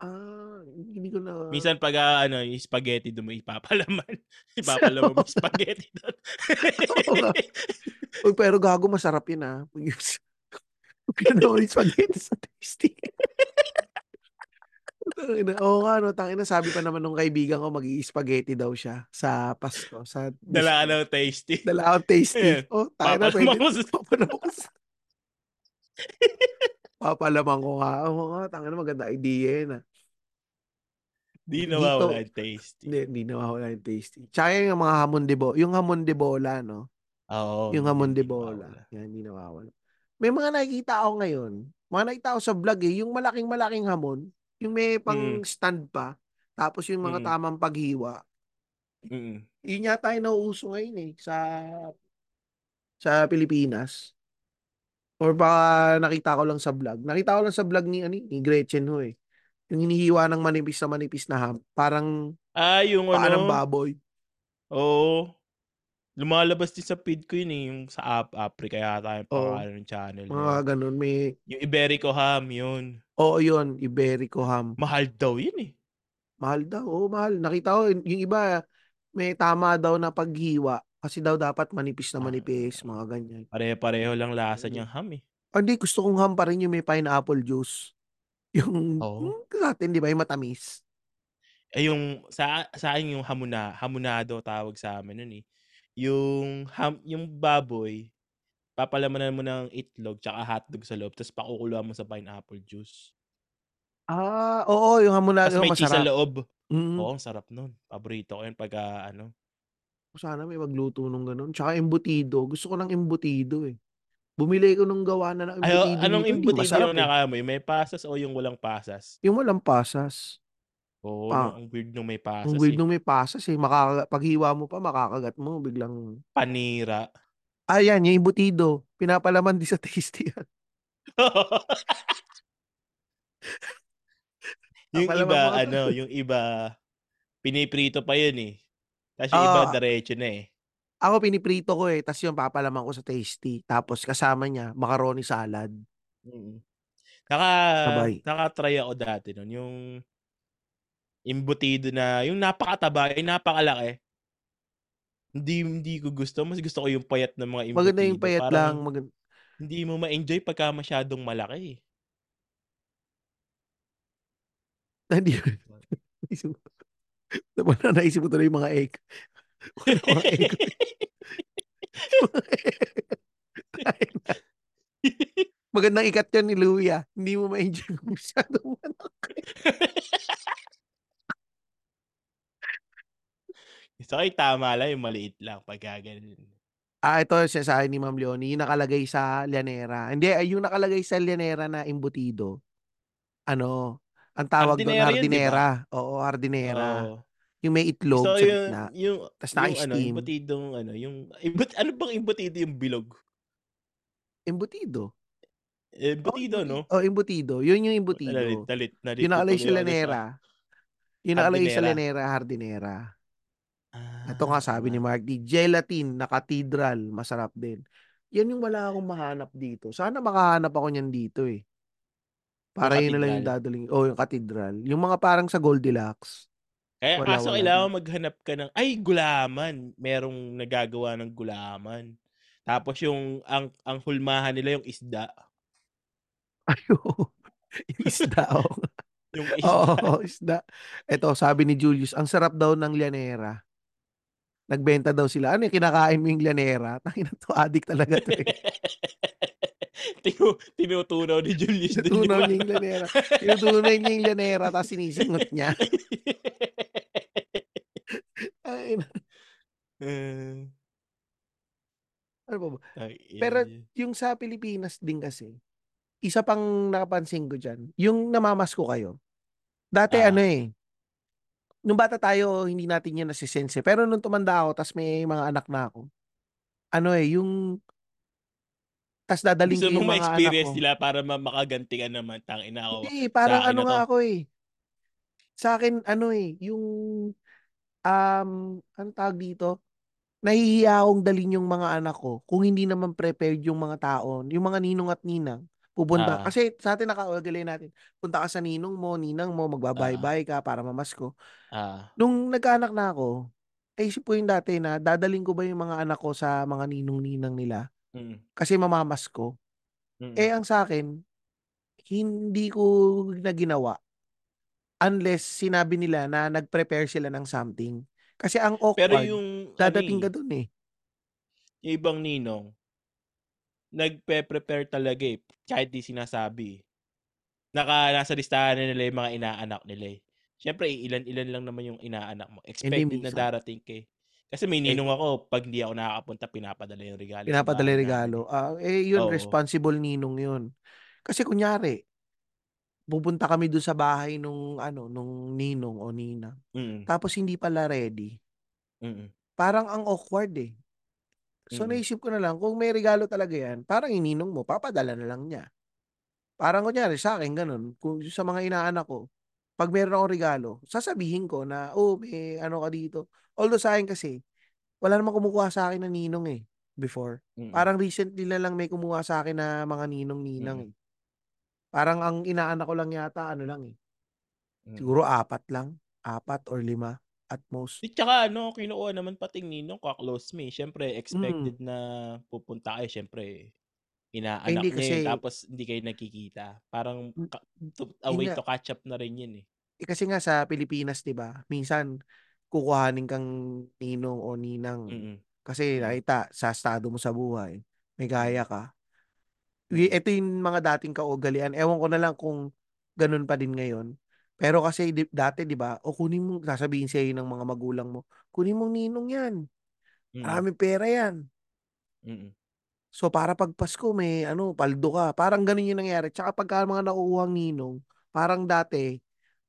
Ah, hindi ko na Minsan pagka ano, yung spaghetti dun mo ipapalaman. Ipapalaman mo yung spaghetti dun. Oo nga. Uy, pero gago masarap yun, ah. spaghetti sa Tasty. Oo nga 'no, tangina sabi pa naman nung kaibigan ko mag-i-spaghetti daw siya sa Pasko, sa Dala ng Tasty. dala Tasty. Ayan, Oh, tangina pwede mo sa papalaman ko nga, oo nga, tangina magandang idea ah. 'Di nawawala yung Tasty. hindi, hindi nawawala yung Tasty. Tsaka yung mga hamon de bo yung hamon de bola 'no. Oo, Yung hamon de di bola, yan hindi nawawala. May mga nakikita ako ngayon, mga nakita ko sa vlog, eh, yung malaking-malaking hamon, yung may Mm. pang-stand pa, tapos yung mga Mm. tamang paghiwa. Mm. Yun yata yung nauuso ngayon, eh, sa sa Pilipinas. Or baka nakita ko lang sa vlog. Nakita ko lang sa vlog ni ano, eh, ni Gretchen Ho, eh. Yung hinihiwa ng manipis na manipis na ham, parang Ah, yung paa ng ano baboy. Oo. Lumalabas din sa feed ko yun, eh, yung sa Ap Africa yata yung pangalan ng channel na yun. mga gano'n may Yung Iberico ham, yun. Oo, yun, Iberico ham. Mahal daw yun, eh. Mahal daw, oo, mahal. Nakita ko yung iba may tama daw na paghiwa, kasi daw dapat manipis na Ah, manipis, mga ganyan. pare-pareho lang lasa Mm. niyang ham, eh. Hindi gusto kong ham pa rin yung may pineapple juice. Yung Oo. yung sa'tin 'di ba, yung matamis. Eh, yung sa sa'kin yung hamona hamonado tawag sa'min nun, eh. Yung ham yung baboy, papalamanan mo ng itlog tsaka hotdog sa loob ta's pakukuluan mo sa pineapple juice. Ah, oo, yung Tas hamonado may cheese sa masarap. loob. Mm. Oo, ang sarap nun. Paborito ko yun pagka ano Sana may magluto nung gano'n, tsaka embutido. Gusto ko ng embutido, eh. Bumili ako nung gawa na ng Ay, anong masarap, yung eh. nakaamoy, may pasas o yung walang pasas? Yung walang pasas. Oo 'no, Pa ang weird nung may ang pasas, weird eh. nung may pasas, eh, makaka paghiwa mo pa makakagat mo biglang Panira. Ah, yan yung embutido, pinapalaman din sa Tasty yan. Yung Papalaman iba ano, yung iba piniprito pa yun, eh. Tas yung iba Oo. diretso na, eh. Ako piniprito ko, eh, tas yun papalaman ko sa Tasty, tapos kasama niya macaroni salad. Mm. Naka Sabay. naka-try ako dati nun yung embutido na yung napakataba, yung napakalaki. Hindi hindi ko gusto, mas gusto ko yung payat ng mga Maganda yung payat lang, Parang magan hindi mo ma-enjoy pagka masyadong malaki, eh. Hindi Wala naisip ko tuloy yung mga egg. Magandang ikat yan ni ah. Hindi mo ma-enjoy kung masyadong malaki. Sa'kin tama lang yung maliit lang pagka gano'n. Ah, ito sinasabi ni Ma'am Leonie, yung nakalagay sa llanera. Hindi, ay yung nakalagay sa llanera na embutido, ano, ang tawag dun Hardinera yun. Oo, hardinera. Oo. Yung may itlog ko sa yung gitna, yung tas yung ano, naka-steam. embutidong ano, yung embut ano bang embutido yung bilog? Embutido. Oo, Embutido, embuti 'no? oo, embutido. Yun yung Nalit embutido. nalit Yung tuloy sa llanera yung nakalagay sa hardinera. llanera, hardinera. Ito Ah, nga oo sabi ni nga. Mark D, gelatin na cathedral, masarap din. Yan yung wala akong mahanap dito. Sana makahanap ako niyan dito, eh. Yung Para yun na lang yung dadalhin oo, yung cathedral. Yung mga parang sa Goldilocks. Kaya Wala, kaso wala kailangan maghanap ka ng ay gulaman, merong nagagawa ng gulaman. Tapos yung ang ang hulmahan nila yung isda. Ay, oo. Yung isda, nga. Yung Oo, isda. isda. Eto sabi ni Julius, ang sarap daw ng llanera. Nagbenta daw sila. Ano yun, kinakain mo yung llanera? Tangina 'to, addict talaga 'to, eh. Tinu tinutunaw ni Julius Tinutunaw niya ano. yung llanera. Tinutunaw niya yung llanera tapos sinisingot niya. Tangina. Hmm. Ano pa ba? Ay, Pero yung sa Pilipinas din kasi, isa pang napansin ko diyan, yung namamasko kayo. Dati ano, Oo. eh nung bata tayo hindi natin yan nase-sense, eh. Pero nung tumanda ako ta's may mga anak na ako, ano, eh, yung ta's dadalhin Gusto ko yung mga anak ma-experience ko nila para ma makaganti ka naman, "Tangina ako, Hindi, parang ano na 'to." nga ako, eh. Sa'kin ano, eh, yung, um, anong tawag dito, nahihiya akong dalhin yung mga anak ko kung hindi naman prepared yung mga tao, yung mga ninong at ninang pupunta Oo. kasi sa'tin nakaugalian natin, punta ka sa ninong mo, ninang mo, Oo. magba-bye-bye ka para mamasko. Oo. Nung nagkaanak na ako, naisip ko yung dati na dadalhin ko ba yung mga anak ko sa mga ninong-ninang nila, Mm. kasi mamamasko. Mm. Eh, ang sa'kin, hindi ko na ginawa. Unless sinabi nila na nag-prepare sila ng something. Kasi ang Pero awkward, yung ano, dadating ka eh dun, eh. yung ibang ninong nagpe-prepare talaga, eh, kahit di sinasabi, eh. Naka nasa listahan na nila yung mga inaanak nila, eh. Siyempre iilan-ilan lang naman yung inaanak mo, expected na darating ka, eh. Kasi may Eh ninong ako 'pag hindi ako nakakapunta pinapadala yung regalo sa Pinapadala yung regalo, ah, eh, yun Oo. responsible ninong yun. Kasi kunyari pupunta kami dun sa bahay nung ano, nung ninong o ninang, Mm. tapos hindi pala ready. Mm. Parang ang awkward, eh. So, Mm. naisip ko na lang kung may regalo talaga yan, parang yung ninong mo papadala na lang niya. Parang kunyari sa'kin gano'n, kung sa mga inaanak ko, 'pag meron akong regalo, sasabihin ko na, "Oh, may ano ka dito." Although sa'kin kasi, wala namang kumukuha sa'kin na ninong, eh, before. Mm. Parang recently na lang may kumuha sa'kin na mga ninong-ninang, Mm. eh. Parang ang inaanak ko lang yata ano lang, eh Mm. siguro 4 lang, 4 or 5 at most. 'Di tsaka ano, kinukuha naman pating ninong ka-close mo, eh. Siyempre Mm. expected na pupunta kayo, siyempre inaanak hindi niya yun, kasi tapos hindi kayo nagkikita. Parang Hmm, ka to a way to catch up na rin yun, eh. Eh, kasi nga sa Pilipinas 'di ba, minsan kukuhanin kang ninong o ninang Mm. kasi nakita sa estado mo sa buhay, may gaya ka. Eto yung mga dating kaugalian, ewan ko na lang kung gano'n pa din ngayon. Pero kasi di dati 'di ba, "O kunin mo" sasabihin sa'yo ng mga magulang mo, "Kunin mong ninong 'yan, maraming pera 'yan." Mm. So, para 'pag Pasko may ano, paldo ka, parang gano'n yung nangyayari. Tsaka pagka mga nakukuhang ninong, parang dati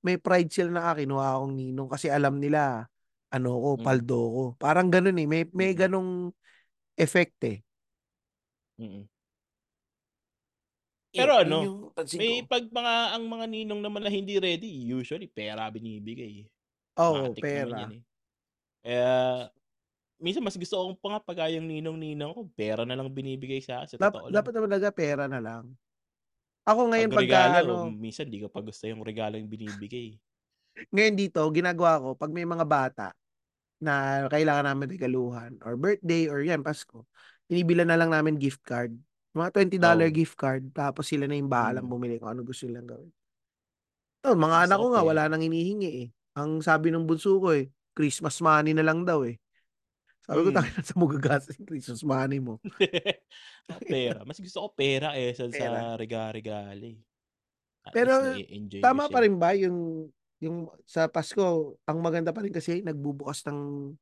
may pride sila na, "Ah, kinuha akong ninong." Kasi alam nila ano ko, Mm. paldo ko. Parang gano'n, eh, may may Mm. gano'ng effect, eh. Mm. Yun, Pero yun ano, yung pansin may. 'pag mga ang mga ninong naman na hindi ready, usually pera binibigay, eh. Oo, naman yan, pera. eh. Kaya minsan mas gusto ko pa nga pagka yung ninong-ninang ko pera na lang binibigay sa Dap totoo lang. dapat naman talaga pera na lang. Ako 'Pag ngayon pagka regalo, ano minsan di ko pa gusto yung regalong binibigay. Ngayon dito, ginagawa ko 'pag may mga bata na kailangan namin regaluhan or birthday or 'yan, Pasko, binibilhan na lang namin gift card. Mga $20 Oo. gift card tapos sila na yung bahalang Mm. bumili kung anong gusto nilang gawin. Oh, mga anak Gusto ko nga wala ng hinihingi, eh. Ang sabi ng bunso ko, eh, Christmas money na lang daw, eh. Sabi ko, Mm. "Tangina saan mo gagastos yung Christmas money mo?" Ako pera, mas gusto ko pera Pera. sa eh. At least Pero tama pa rin ba yung yung sa Pasko ang maganda pa rin kasi nagbubukas ng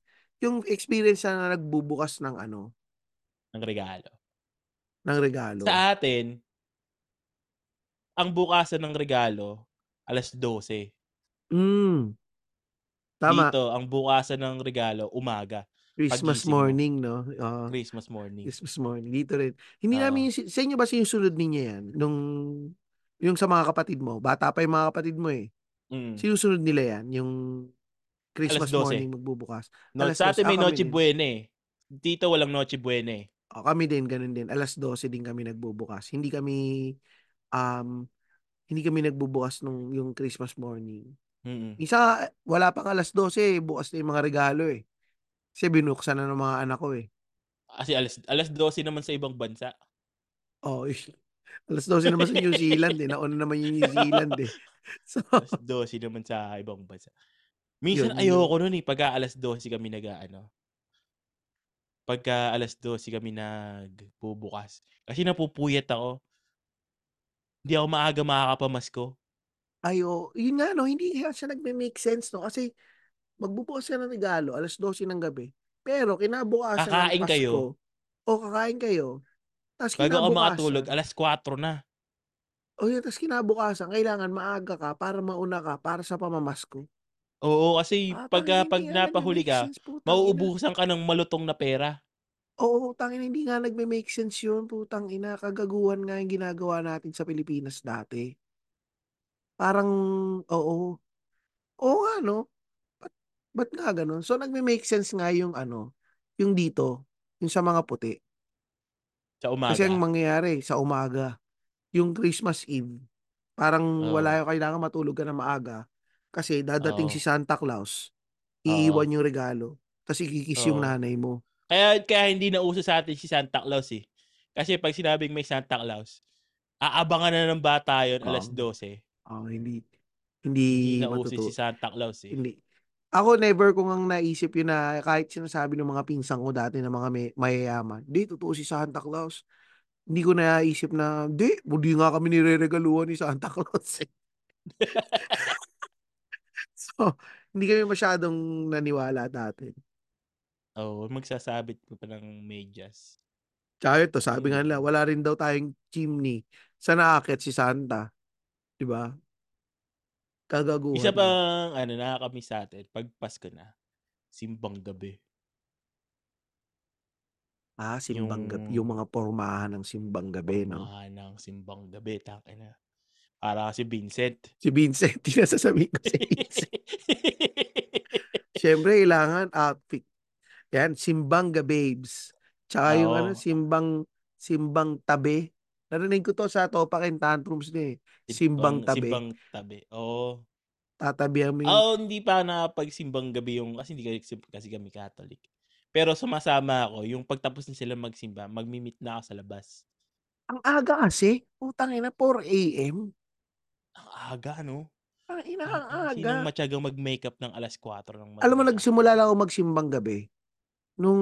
yung experience na nagbubukas ng ano Ng regalo. ng regalo. Sa atin ang bukasan ng regalo 12:00. Hmm. Tama. Dito ang bukasan ng regalo umaga, Christmas mo. morning 'no, oo. Christmas morning. Christmas morning, dito rin. Hindi Oo. namin sa inyo ba sinusunod ninyo 'yan nung yung sa mga kapatid mo, bata pa yung mga kapatid mo, eh. Mm. Sinusunod nila 'yan, yung Christmas 12:00. morning magbubukas, No, 12:00, sa'tin ah, may kami Noche. Buena, eh. Dito walang Noche Buena, eh. Oh, kami din gano'n din, 12:00 din kami nagbubukas. Hindi kami, um, hindi kami nagbubukas nung yung Christmas morning. Mm. Minsan nga wala pang 12:00 bukas na yung mga regalo, eh. Kasi binuksan na ng mga anak ko, eh. Kasi alas 12:00 naman sa ibang bansa. Oo, eh, 12:00 naman sa New Zealand, eh, nauna naman yung New Zealand, eh. So 12:00 naman sa ibang bansa. Minsan Yun, yun ayoko nun, eh, pagka 12:00 kami nag-aano pagka 12:00 kami nagbubukas, kasi napupuyat ako. Hindi ako maaga makakapamasko. Ay, oo. Yun nga 'no, hindi siya nagme-make sense 'no, kasi magbubukas ka ng regalo 12:00 ng gabi, pero kinabukasan ng Kakain kayo. Pasko o kakain kayo, ta's Bago ka makatulog kinabukasan 4:00 na. Oh, yun ta's kinabukasan kailangan maaga ka para mauna ka para sa pamamasko. Oo, kasi Ah, 'pag hindi nga napahuli nagme-make ka, sense, mauubusan ka ng malutong na pera. Oo, tangina hindi nga nagme-make sense yun, putang ina, kagaguhan nga yung ginagawa natin sa Pilipinas dati. Parang oo. Oo nga 'no, ba't nga gano'n? So, nagme-make sense nga yung ano, yung dito, yung sa mga puti. Sa Kasi ang umaga? mangyayari sa umaga, yung Christmas Eve, parang Oo. wala kailangan matulog ka ng maaga, kasi dadating si Oo. Santa Claus, iiwan yung regalo, ta's iki-kiss yung Oo. nanay mo. Kaya kaya hindi na uso sa'tin si Santa Claus, eh. Kasi 'pag sinabing may Santa Claus, aabangan na ng bata yun Oo. 12:00. Oo, hindi hindi Hindi na uso si Santa Claus, eh. hindi. Ako never ko ngang naisip yun na kahit sinasabi ng mga pinsan ko dati na mga may mayayaman, "Di totoo si Santa Claus." Hindi ko naisip na, "Di, hindi nga kami nireregaluhan ni Santa Claus, eh." So, hindi kami masyadong naniwala dati. Oo, magsasabit ka pa ng medyas. Tsaka ito sabi nga nila wala rin daw tayong chimney, saan aakyat si Santa, 'di ba? Isa Kagaguhan lang. pang ano nakaka-miss sa'tin 'pag Pasko na, simbang gabi. Ah, simbang Yung yung mga pormahan ng simbang gabi 'no? Pormahan ng simbang gabi, tangina. Para ka si Vincent. Si Vincent, yun ang sasabihin ko, si Vincent. Siyempre kailangan outfit, 'yan simbang ga-babes, tsaka yung ano simbang simbang tabi. Narinig ko 'to sa Topak and Tantrums na, eh, simbang tabi. simbang tabi, oo. Tatabihan mo yung Ako hindi pa ako nakakapagsimbang gabi yung kasi hindi kasi kami Catholic. Pero sumasama ako yung 'pag tapos na silang magsimba, magme-meet na ako sa labas. Ang aga kasi, putang ina 4 AM. Ang aga? Tangina ang Tangina sinong aga. matiyagang mag-makeup ng 4:00 ng Alam mo madaling nagsimula lang ako magsimbang gabi, nung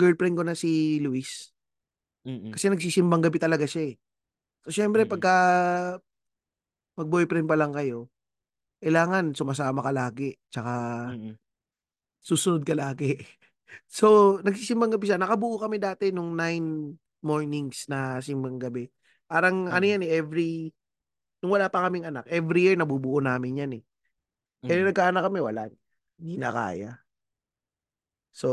girlfriend ko na si Luis. Mm. Kasi nagsisimbang gabi talaga siya, eh. So, siyempre Mm. pagka mag-boyfriend pa lang kayo, kailangan sumasama ka lagi, tsaka Mm. susunod ka lagi. So, nagsisimbang gabi siya, nakabuo kami dati nung 9 mornings na simbang gabi. Parang ano Mm. yan, eh, every nung wala pa kaming anak, every year nabubuo namin yan, eh. Nung Mm. nagkaanak kami wala, hindi na kaya. So,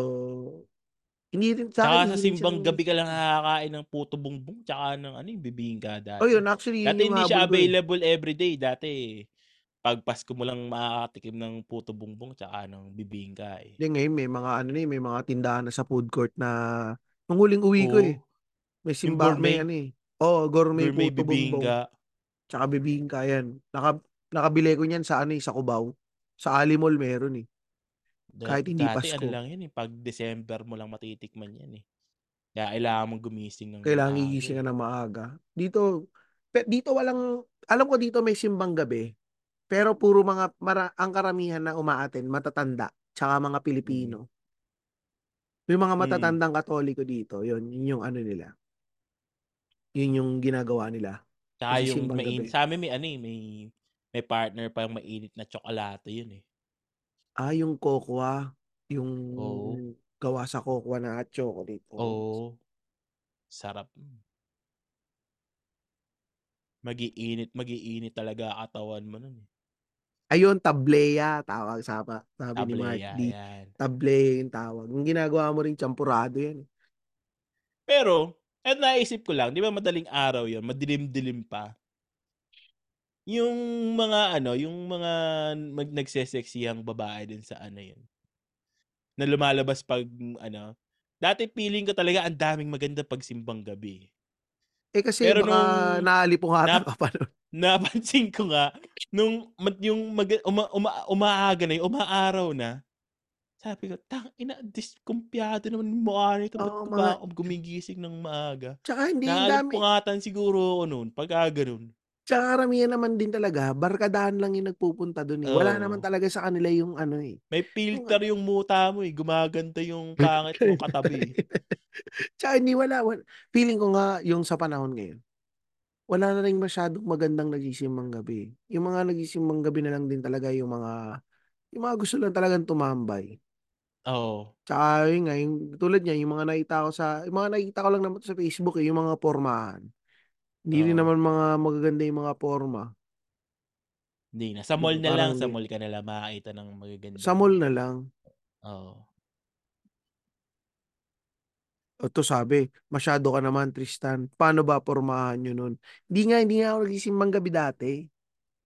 hindi rin Tsaka sa hindi rin siya simbang gabi ka lang eh. nakakain ng puto bumbong tsaka ng ano, eh, bibingka Oh, dati. yun actually yun Dati yung hindi habol siya ko, eh. available everyday, dati 'pag Pasko mo lang makakatikim ng puto bumbong tsaka ng bibingka, eh. Hindi, ngayon may mga ano na, eh, may mga tindahan na sa food court na nung huling-uwi ko, eh, Oo, may yung simba may gourmet. ano, eh oo, gourmet Gourmet puto bumbong, bibingka. tsaka bibingka, 'yan. Naka nakabili ko niyan sa ano, eh, sa Cubao. Sa Ali Mall meron, eh. Da Kahit hindi dati ano Pasko. lang yan, eh, 'pag December mo lang matitikman yan, eh. Kaya kailangan mong gumising ng Kailangan maaga, gigising eh. ka ng maaga. Dito pe dito walang alam ko dito may simbang gabi. Pero puro mga mara ang karamihan na uma-attend matatanda, tsaka mga Mm. Pilipino. Yung mga Mm. matatandang Katoliko dito, yun, yun yung ano nila. Yun yung ginagawa nila, Tsaka yung nagsisimbang main gabi. sa'min may ano, eh, may may partner pang mainit na tsokolate yun, eh. Ah, yung Cocoa, yung Oo. gawa sa Cocoa na chocolate, oo. Oo. Sarap. Mag-iinit mag-iinit talaga katawan mo nun, eh. Ayun, tableya tawag sapa sabi ni Mark Tableya, D. yan. Tableya yung tawag. Yung ginagawa mo ring champurado yan, eh. Pero, eto naisip ko lang, 'di ba madaling araw yun, madilim-dilim pa. Yung mga ano, yung mga mag nagseseksihang babae dun sa ano yun na lumalabas 'pag ano, dati feeling ko talaga ang daming maganda 'pag simbang gabi. Eh, kasi Pero baka nung naalipungatan nap pa nun. napansin ko nga nung yung maga uma uma umaaga na, yung umaaraw na, sabi ko, "Tangina diskumpiyado naman yung nito, ba't Oo, pa ba gumigising ng maaga?" Tsaka hindi, ang dami siguro ako nun pagka gano'n. Tsaka karamihan naman din talaga barkadahan lang yung nagpupunta dun, eh, wala naman talaga sa kanila yung ano, eh, May filter yung muta mo, eh, gumaganda yung pangit mo katabi, eh. Tsaka hindi wala wal feeling ko nga yung sa panahon ngayon, wala na ring masyadong magandang nagsisimbang gabi. Yung mga nagsisimbang gabi na lang din talaga yung mga yung mga gusto lang talagang tumambay. Oo. Tsaka yun nga, yung tulad niyan, yung mga nakita ko sa yung mga nakikita ko lang naman sa Facebook, eh, yung mga pormahan. Hindi rin naman mga magaganda yung mga porma. Hindi na, sa mall na lang, parang sa hindi mall ka nalang makakita ng Sa magagandang mall na lang. Oo. Ito sabi, "Masyado ka naman Tristan, paano ba pormahan niyo nun?" Hindi nga hindi nga ako nagsisimbang gabi dati.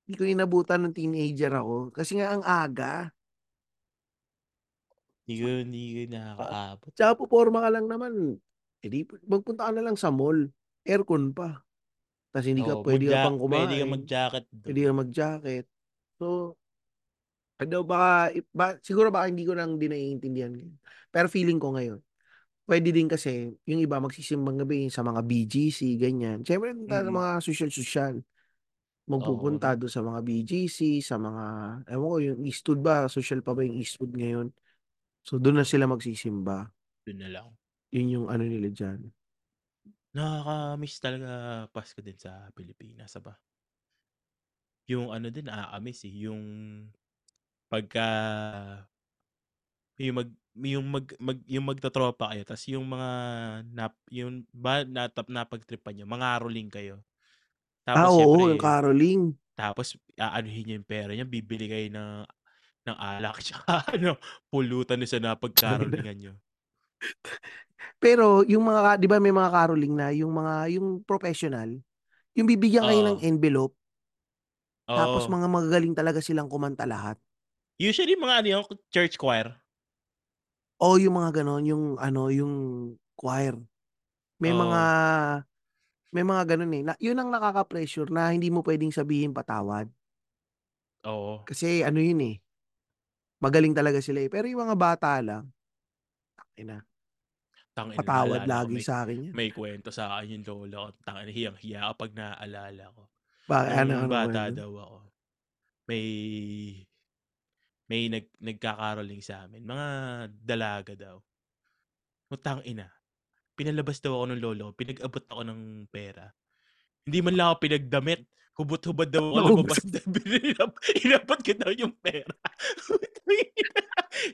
Hindi ko inabutan nung teenager ako, kasi nga ang aga. 'Di ko hindi ko nakakaabot, tsaka poporma ka lang naman, eh, di magpunta ka na lang sa mall, aircon pa. Tas hindi ka Oo, puwede ka magja pang puwede kang kumain, mag-jacket puwede dun. kang mag-jacket. So ano baka ba siguro baka hindi ko lang din naiintindihan ngayon. Pero feeling ko ngayon, puwede din kasi yung iba magsisimbang gabi sa mga BGC ganyan, siyempre punta sa Mm. mga sosyal-sosyal. Oo, Magpupunta dun sa mga BGC, sa mga ewan ko yung Eastwood ba, sosyal pa ba yung Eastwood ngayon? So dun na sila magsisimba. Dun na lang. Yun yung ano nila diyan. Nakaka-miss talaga Pasko din sa Pilipinas, aba. Yung ano din nakaka-miss, eh, yung pagka yung mag yung mag mag yung magtotropa kayo tas yung mga nap yung ba natap napagtripan niyo, mangaroling kayo. Ah, Tapos oo, yung siyempre caroling. tapos aanuhin niyo yung pera niyo, bibili kayo ng ng alak tsaka ano, pulutan dun sa Tangina. napagkarolingan niyo. Pero yung mga 'di ba may mga caroling na yung mga yung professional, yung bibigyan kayo ng Oo. envelope tapos Oo. mga magagaling talaga silang kumanta lahat. Usually mga ano yun, church choir. Oo, yung mga gano'n, yung ano, yung choir. May mga Oo. may mga gano'n, eh, na yun ang nakaka-pressure na hindi mo puwedeng sabihin patawad. Oo. Kasi ano yun, eh, magaling talaga sila, eh, pero yung mga bata lang, tangina. Tangina Patawad naalala ko lagi may sa'kin 'yan. may kuwento sa'kin yung lola ko, tangina hiyang-hiya ako 'pag naalala ko. Bakit ano anong bata kuwento? daw ako, may may nag nagka-caroling sa'min, mga dalaga daw. Putang-ina, pinalabas daw ako ng lolo pinag-abot ako ng pera. Hindi man lang ako pinagdamit, hubot-hubad daw ako lumabas inabot ko daw yung pera.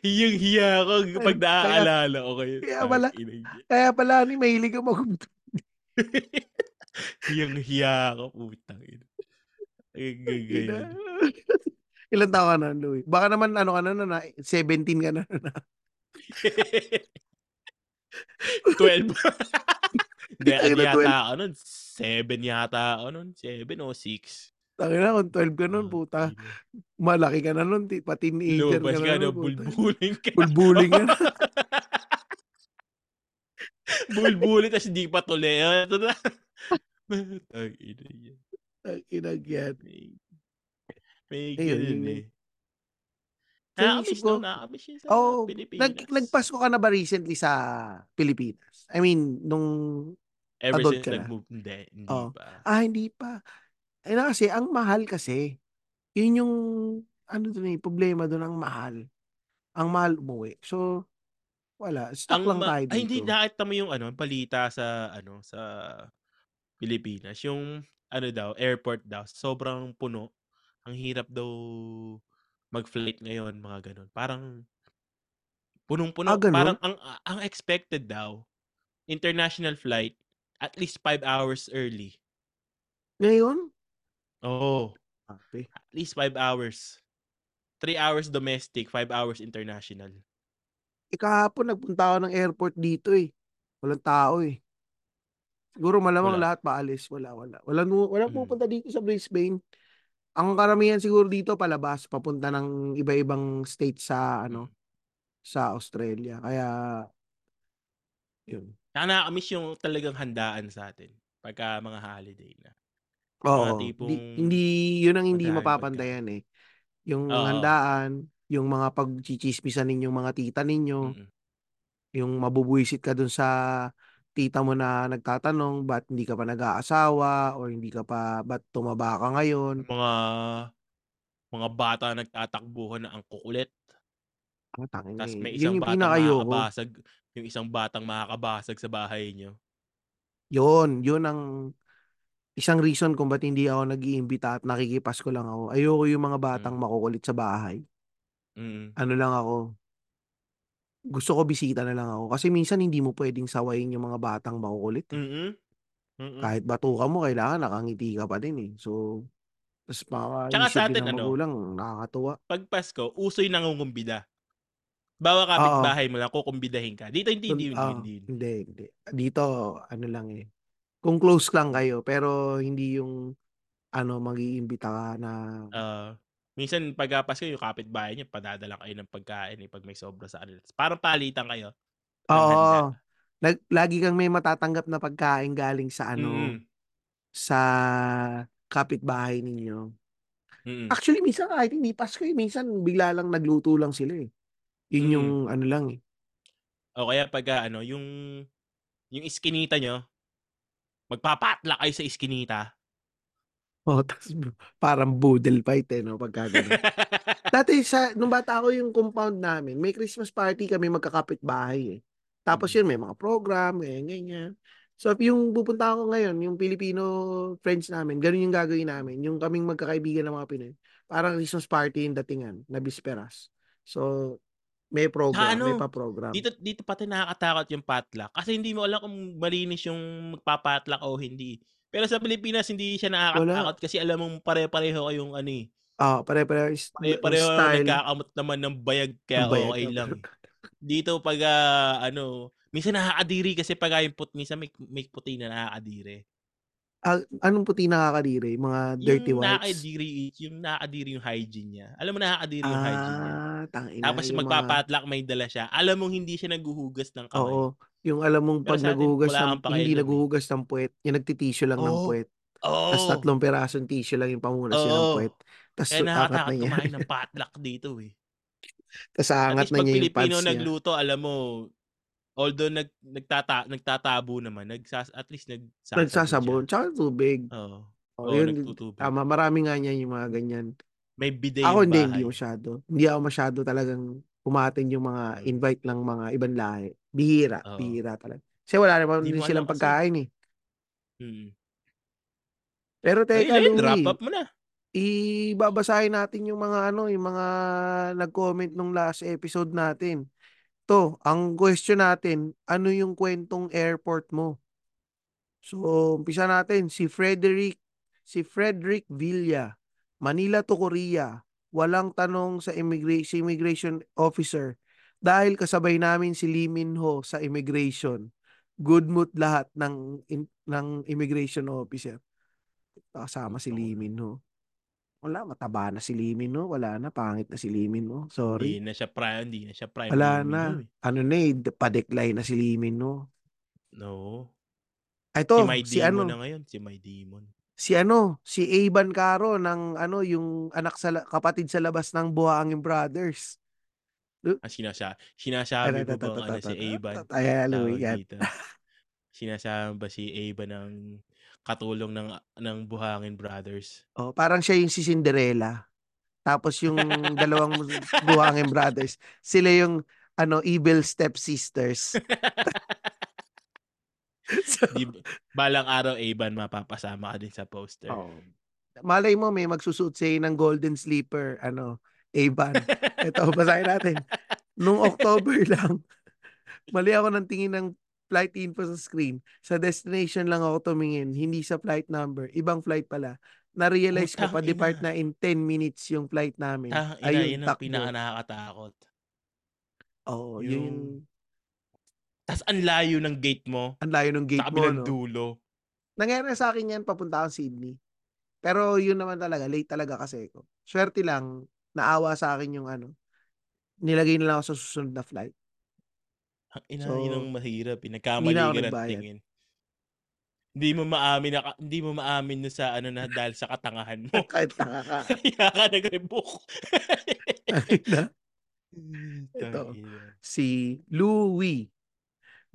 Hiyang-hiya ako Ay, 'pag naaalala ko ngayon, kaya pala kaya pala eh, mahilig kang maghubad. Hiyang-hiya ako, putang-ina. Tangina. Nagga-ganon. Ilang taon ka na Louie? Baka naman ano ka na ah, 17 ka na ah. 12. Hindi, ano yata 12. ako nun, 7 yata ako nun, 7 o 6. Tangina kung 12 ka nun puta, Putang-ina. malaki ka na nun, ti pa-teenager ka Lumabas na nun 'no, putang bulbulin ka. bulbulin ka na. Bulbulin tas hindi pa tuli, oh, eto na. Putang-ina 'yan. Tang-inang 'yan. May yun. eh. Nakaka-miss ko nakaka-miss yun sa nag Pilipinas. nagpasko ka na ba recently sa Pilipinas? I mean nung Ever adult since ka na? nag-move, hindi, hindi Oo. pa. Ah, hindi pa. Eh, na kasi ang mahal kasi. 'Yun yung ano dun, eh, problema dun ang mahal. Ang mahal umuwi. So, wala stuck Ang lang ma tayo ay hindi dito. nakita mo yung ano balita sa ano, sa Pilipinas yung ano daw airport daw sobrang puno. Ang hirap daw mag-flight ngayon mga gano'n. Parang Ah, punong-puno. Parang ang ang expected daw, international flight at least 5 hours early. Ngayon? Oo. Grabe. At least 5 hours. 3 hours domestic, 5 hours international. Eh, kahapon nagpunta ako ng airport dito, eh, walang tao, eh. Siguro malamang Wala. lahat paalis, wala, wala. Walang walang Hmm. pumupunta dito sa Brisbane. Ang karamihan siguro dito palabas, papunta ng iba-ibang state sa Mm. ano, sa Australia kaya 'yun. Tsaka nakaka-miss yung talagang handaan sa'tin pagka mga holiday na. Mga Oo, tipong di hindi 'yun ang hindi mapapantayan, eh. Yung Oo. handaan, yung mga pagtsitsismisan ninyong mga tita ninyo. Mm. Yung mabubwisit ka dun sa tita mo na nagtatanong, ba't hindi ka pa nag-aasawa or hindi ka pa ba't tumaba ka ngayon? Mga mga bata nagtatakbuhan na ang kukulit. Ah, tangina, Tas eh, may 'yun isang yung batang makakabasag yung isang batang makakabasag sa bahay niyo. 'Yun, 'yun ang isang reason kung ba't hindi ako nag-iimbita at nakikipasko lang ako. Ayoko yung mga batang Hmm. makukulit sa bahay. Mm. Ano lang ako gusto ko bisita na lang ako kasi minsan hindi mo puwedeng sawayin yung mga batang makukulit, eh. Mm, mm. Kahit batukan mo kailangan nakangiti ka pa din, eh. So, tas Tsaka maka-issue din sa'tin ng ano magulang nakakatuwa. 'pag Pasko uso yung nangungumbida. Halimbawa Oo. kapitbahay mo lang kukumbidahin ka, dito hindi hindi hindi oo, hindi. hindi, hindi. Dito ano lang, eh, kung close lang kayo pero hindi yung ano mag-iimbita ka na Oo, minsan pagka Pasko yung kapitbahay niyo padadala kayo ng pagkain, eh, 'pag may sobra sa kanila. Parang palitan kayo. Oo, lag lagi kang may matatanggap na pagkain galing sa ano, Mm. sa kapitbahay ninyo. Mm. Actually minsan kahit hindi Pasko, eh, minsan bigla lang nagluto lang sila, eh. 'Yun yung Mm. ano lang, eh. O kaya pagka ano yung yung iskinita niyo magpa-potluck kayo sa iskinita. Oo, tas parang boodle fight, eh, 'no, pagka. Dati sa nung bata ako yung compound namin may Christmas party kaming magkakapitbahay, eh. Tapos Mm. 'yun may mga program ganyan-ganyan. So, yung pupunta ako ngayon yung Filipino friends namin gano'n yung gagawin namin, yung kaming magkakaibigan na mga Pinoy parang Christmas party yung datingan na bisperas. So, may program, may ano, pa-program. dito dito pati nakakatakot yung potluck kasi hindi mo alam kung malinis yung magpa-potluck o hindi. Pero sa Pilipinas hindi siya Wala. nakakatakot kasi alam mong pare-pareho kayong ano, eh Oo, pare-pareho is ng pare-pareho style. nagkakamot naman ng bayag kaya bayag okey ka lang. Dito pagka ano, minsan nakakadiri kasi pagka yung put minsan may may puti na nakakadiri. Ah, anong puti nakakadiri, mga dirty Yung whites? nakakadiri yung nakakadiri yung hygiene niya. Alam mo nakakadiri yung hygiene niya. Ah, tangina Tapos yung mga magpa-potluck may dala siya, alam mong hindi siya naghuhugas ng kamay. Oo, yung alam mong Pero 'pag wala ng hindi eh. naghuhugas ng puwet, yung nagti-tissue lang ng Oo, puwet. Tas oo. tatlong pirasong tissue lang yung pamunas niya ng Oo, puwet, tas kaya na nakakatakot niya. kumain ng potluck dito, eh. Tas At aangat least na niya yung Pilipino pants niya. nagluto alam mo, although nag nagtata nagtatabo naman nagsas at least nagsasabon. Nagsasabon, tsaka tubig. Oo, Oo, oo 'yun nagtutubig. tama marami nga niyan yung mga ganyan. May bidet Ako hindi, hindi bahay. masyado. Hindi ako masyado talagang umo-attend yung mga Hmm. invite ng mga ibang lahi, bihira, Oo. bihira talaga. Kasi wala naman Di din silang kasi pagkain, eh. Mm. Pero teka ayun wrap Louie, up mo na. i babasahin natin yung mga ano, yung mga nag-comment nung last episode natin. 'To, ang question natin, ano yung kuwentong airport mo? So, umpisa natin si Frederick si Frederick Villa, Manila to Korea, walang tanong sa immigra immigration officer dahil kasabay namin si Lee Min Ho sa immigration. Good mood lahat ng im ng immigration officer. Kasama si Lee. Min Ho. Wala, mataba na si Lee Min Ho, wala na, pangit na si Lee Min Ho, sorry. Hindi na siya prime hindi na siya prime Wala Min Ho, na, eh. ano na, eh, pa-decline na si Lee Min Ho. Oo. Si Eto, My si Demon na ano ngayon, si My Demon. si ano, si Abam Caro ng ano, yung anak sa kapatid sa labas ng Buhangin Brothers. Ah, sinasa sinasabi mo bang ano si Ayan, Louie, tawag yan. sinasabi ba si Abam ng katulong ng ng Buhangin Brothers? Oh, parang siya yung si Cinderella. Tapos yung dalawang buhangin brothers, sila yung ano, evil stepsisters. So 'Di ba balang araw, Evan, mapapasama ka din sa poster. Oo. Malay mo may magsusuot sa'yo ng golden slipper ano, Evan. Eto basahin natin. Nung October lang, mali ako ng tingin ng flight info sa screen. Sa destination lang ako tumingin, hindi sa flight number, ibang flight pala. Na-realize ko pa-depart ina. na in 10 minutes yung flight namin. Tangina, Ayun, yun ang pinakanakakatakot. Oo, yun yung Yung Tas ang layo ng gate mo, ang layo ng sa gate mo, 'no? dulo. Nangyari sa akin 'yan papunta akong Sydney. Pero yun naman talaga, late talaga kasi ako. Swerte lang, naawa sa akin yung ano, nilagay nila ako sa susunod na flight. So, ang mahirap, eh, hindi nagkamali na ako ka ng tingin. Hindi mo maamin na hindi mo maamin dun sa ano na dahil sa katangahan mo. Kahit tanga ka. Kaya ka nag-rebook. Ito, si Louie.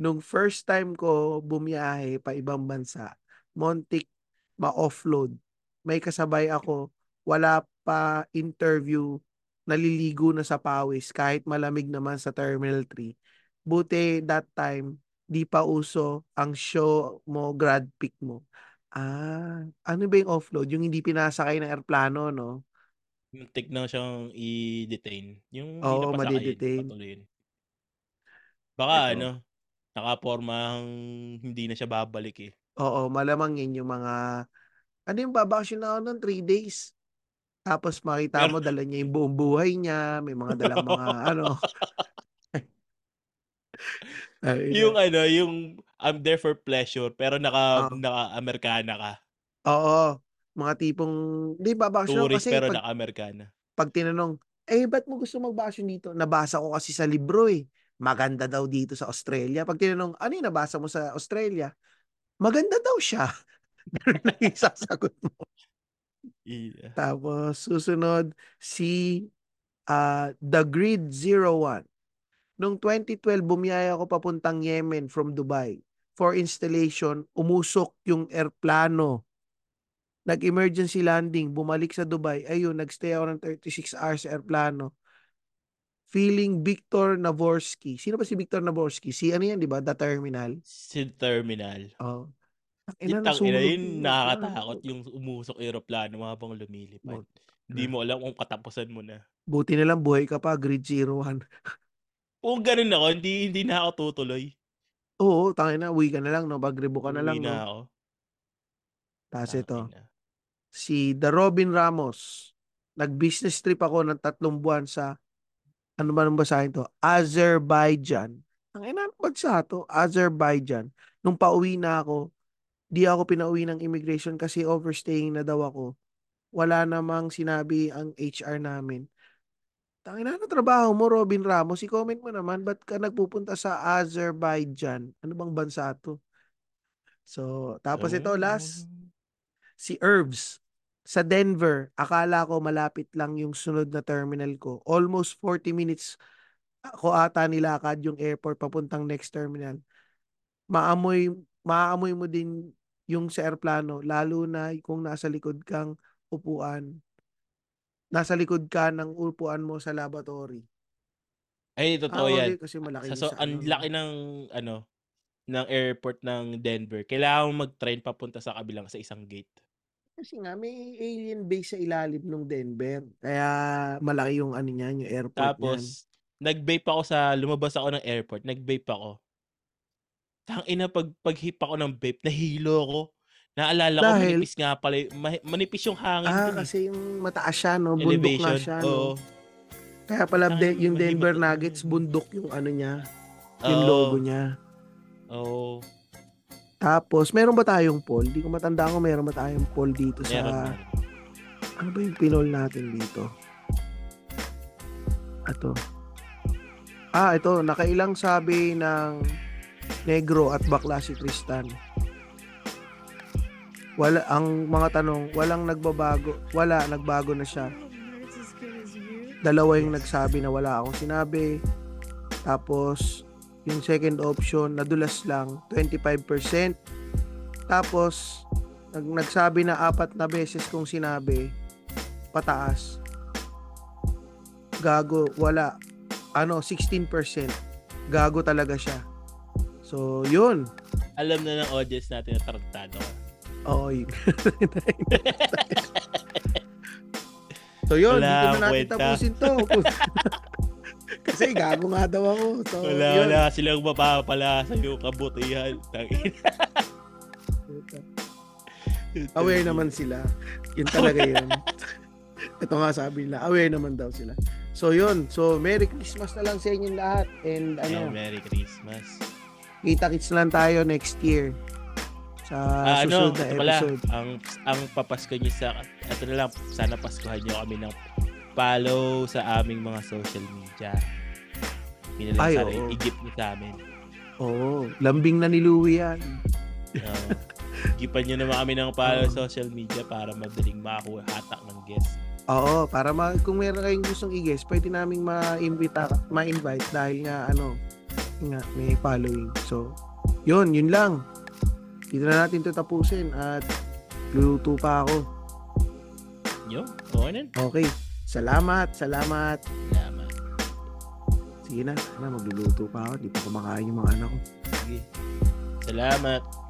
Nung first time ko bumiyahe pa ibang bansa, muntik ma-offload. May kasabay ako, wala pa interview, naliligo na sa pawis kahit malamig naman sa Terminal 3. Buti that time, di pa uso ang show mo, grad pick mo. Ah, ano ba yung offload? Yung hindi pinasakay ng eroplano, no? Muntik na siyang i-detain. Yung hindi Oo, made-detain. papatuloyin. Baka Ito. ano, nakapormang hindi na siya babalik, eh. Oo, malamang yun yung mga ano yung babakasyon ako nun 3 days. Tapos makita mo dala niya yung buong buhay niya, may mga dalang mga ano. Yung ano, yung I'm there for pleasure pero naka Oo. naka-Amerikana ka. Oo, mga tipong 'di babakasyon ako Tourist kasi pero 'pag naka-Amerikana. 'pag tinanong, "Eh, ba't mo gusto magbakasyon dito?" "Nabasa ko kasi sa libro, eh, maganda daw dito sa Australia." 'Pag tinanong, "Ano yung nabasa mo sa Australia?" "Maganda daw siya." Ganun lang yung sasagot mo. Iya. Tapos susunod si, ah, The Grid 01. Nung 2012 bumiyaya ako papuntang Yemen from Dubai. For installation, umusok yung eroplano. Nag-emergency landing, bumalik sa Dubai. Ayun, nagstay ako ng 36 hours sa eroplano. Feeling Victor Navorsky. Sino ba si Victor Navorsky? Si ano yan, 'di ba? The Terminal. Si Terminal. Oo. Yung Tangina tangina nasunog yun yung nakakatakot yung umusok eroplano habang lumilipad. Hindi mo alam kung katapusan mo na. Buti na lang buhay ka pa, Grid 01. Kung ganun ako, hindi hindi na ako tutuloy. Oo, tangina uwi ka na lang 'no, mag-rebook ka na lang na 'no? ako. Tas ito, Tangina. si The Robin Ramos. Nag-business trip ako ng 3 buwan sa ano ba ang basahin 'to? Azerbaijan. Tangina anong bansa 'to? Azerbaijan. Nung pauwi na ako, di ako pinauwi ng immigration kasi overstaying na daw ako. Wala namang sinabi ang HR namin. Tangina anong trabaho mo, Robin Ramos? I-comment mo naman ba't ka nagpupunta sa Azerbaijan? Ano bang bansa 'to? So, tapos ito last, si Herbs. Sa Denver, akala ko malapit lang yung sunod na terminal ko. Almost 40 minutes ako ata nilakad yung airport papuntang next terminal. Maamoy maaamoy mo din yung sa eroplano lalo na kung nasa likod kang upuan. Nasa likod ka ng upuan mo sa lavatory. Ay, Ah, totoo yan. okey kasi malaki Sa yun so sa ang ano 'no? laki ng ano, ng airport ng Denver. Kailangan mag-train papunta sa kabilang sa isang gate. Kasi nga may alien base sa ilalim nung Denver. Kaya malaki yung ano niyan, yung airport niyan. Tapos nag-vape ako sa lumabas ako ng airport, nag-vape ako. Tangina pag paghip ako ng vape nahilo ako. Naalala ko Dahil? manipis nga pala ma manipis yung hangin Ah, dun, eh. kasi yung mataas siya 'no, bundok nga Elevation, siya oo. 'no? Kaya pala de Tangina yung Denver Nuggets bundok yung ano niya, yung logo Oo. niya. Oo. Tapos meron ba tayong poll? Di ko matandaan kung meron ba tayong poll dito Meron, sa meron. ano ba yung pinoll natin dito? Eto. Ah, ito nakailang sabi ng negro at bakla si Tristan. Wala ang mga tanong, walang nagbabago. Wala, nagbago na siya. Dalawa yung nagsabi na wala akong sinabi. Tapos yung second option, nadulas lang, 25%. Tapos nag nagsabi na apat na beses kong sinabi, pataas. gago, wala. Ano, 16%. Gago talaga siya. So, yun. Alam na ng audience natin na tarantado ka. Oo, yun. so, yun. Wala Dito na natin kwenta. tapusin to. Kasi gago nga daw ako. So, Wala, yun. wala silang mapapala sa iyo kabutihan. Tangin. Aware naman sila. Yun talaga yun. Ito nga sabi nila, aware naman daw sila. So yun, so Merry Christmas na lang sa inyong lahat. And Yeah, ano, Merry Christmas. kita-kits lang tayo next year sa Ah, ano, susunod na ito pala, episode. ang ang papasko niyo sa ito na lang sana paskuhan niyo kami ng follow sa aming mga social media. Yun na lang Ay, sana oo. i-gift niyo sa amin. Oo, lambing na ni Louie yan. Uh, gipan niyo naman kami ng follow sa social media para madaling makakuha hatak ng guest. Oo, para ma kung meron kayong gustong i-guess, pwede naming ma-invite ma-invite dahil nga ano, nga may following. So, yun, yun lang. Dito na natin to tapusin at luluto pa ako. Yun, okay na. Okay. Salamat, salamat. Salamat. Sige na, na magluluto pa ako. Di pa kumakain yung mga anak ko. Sige. Salamat.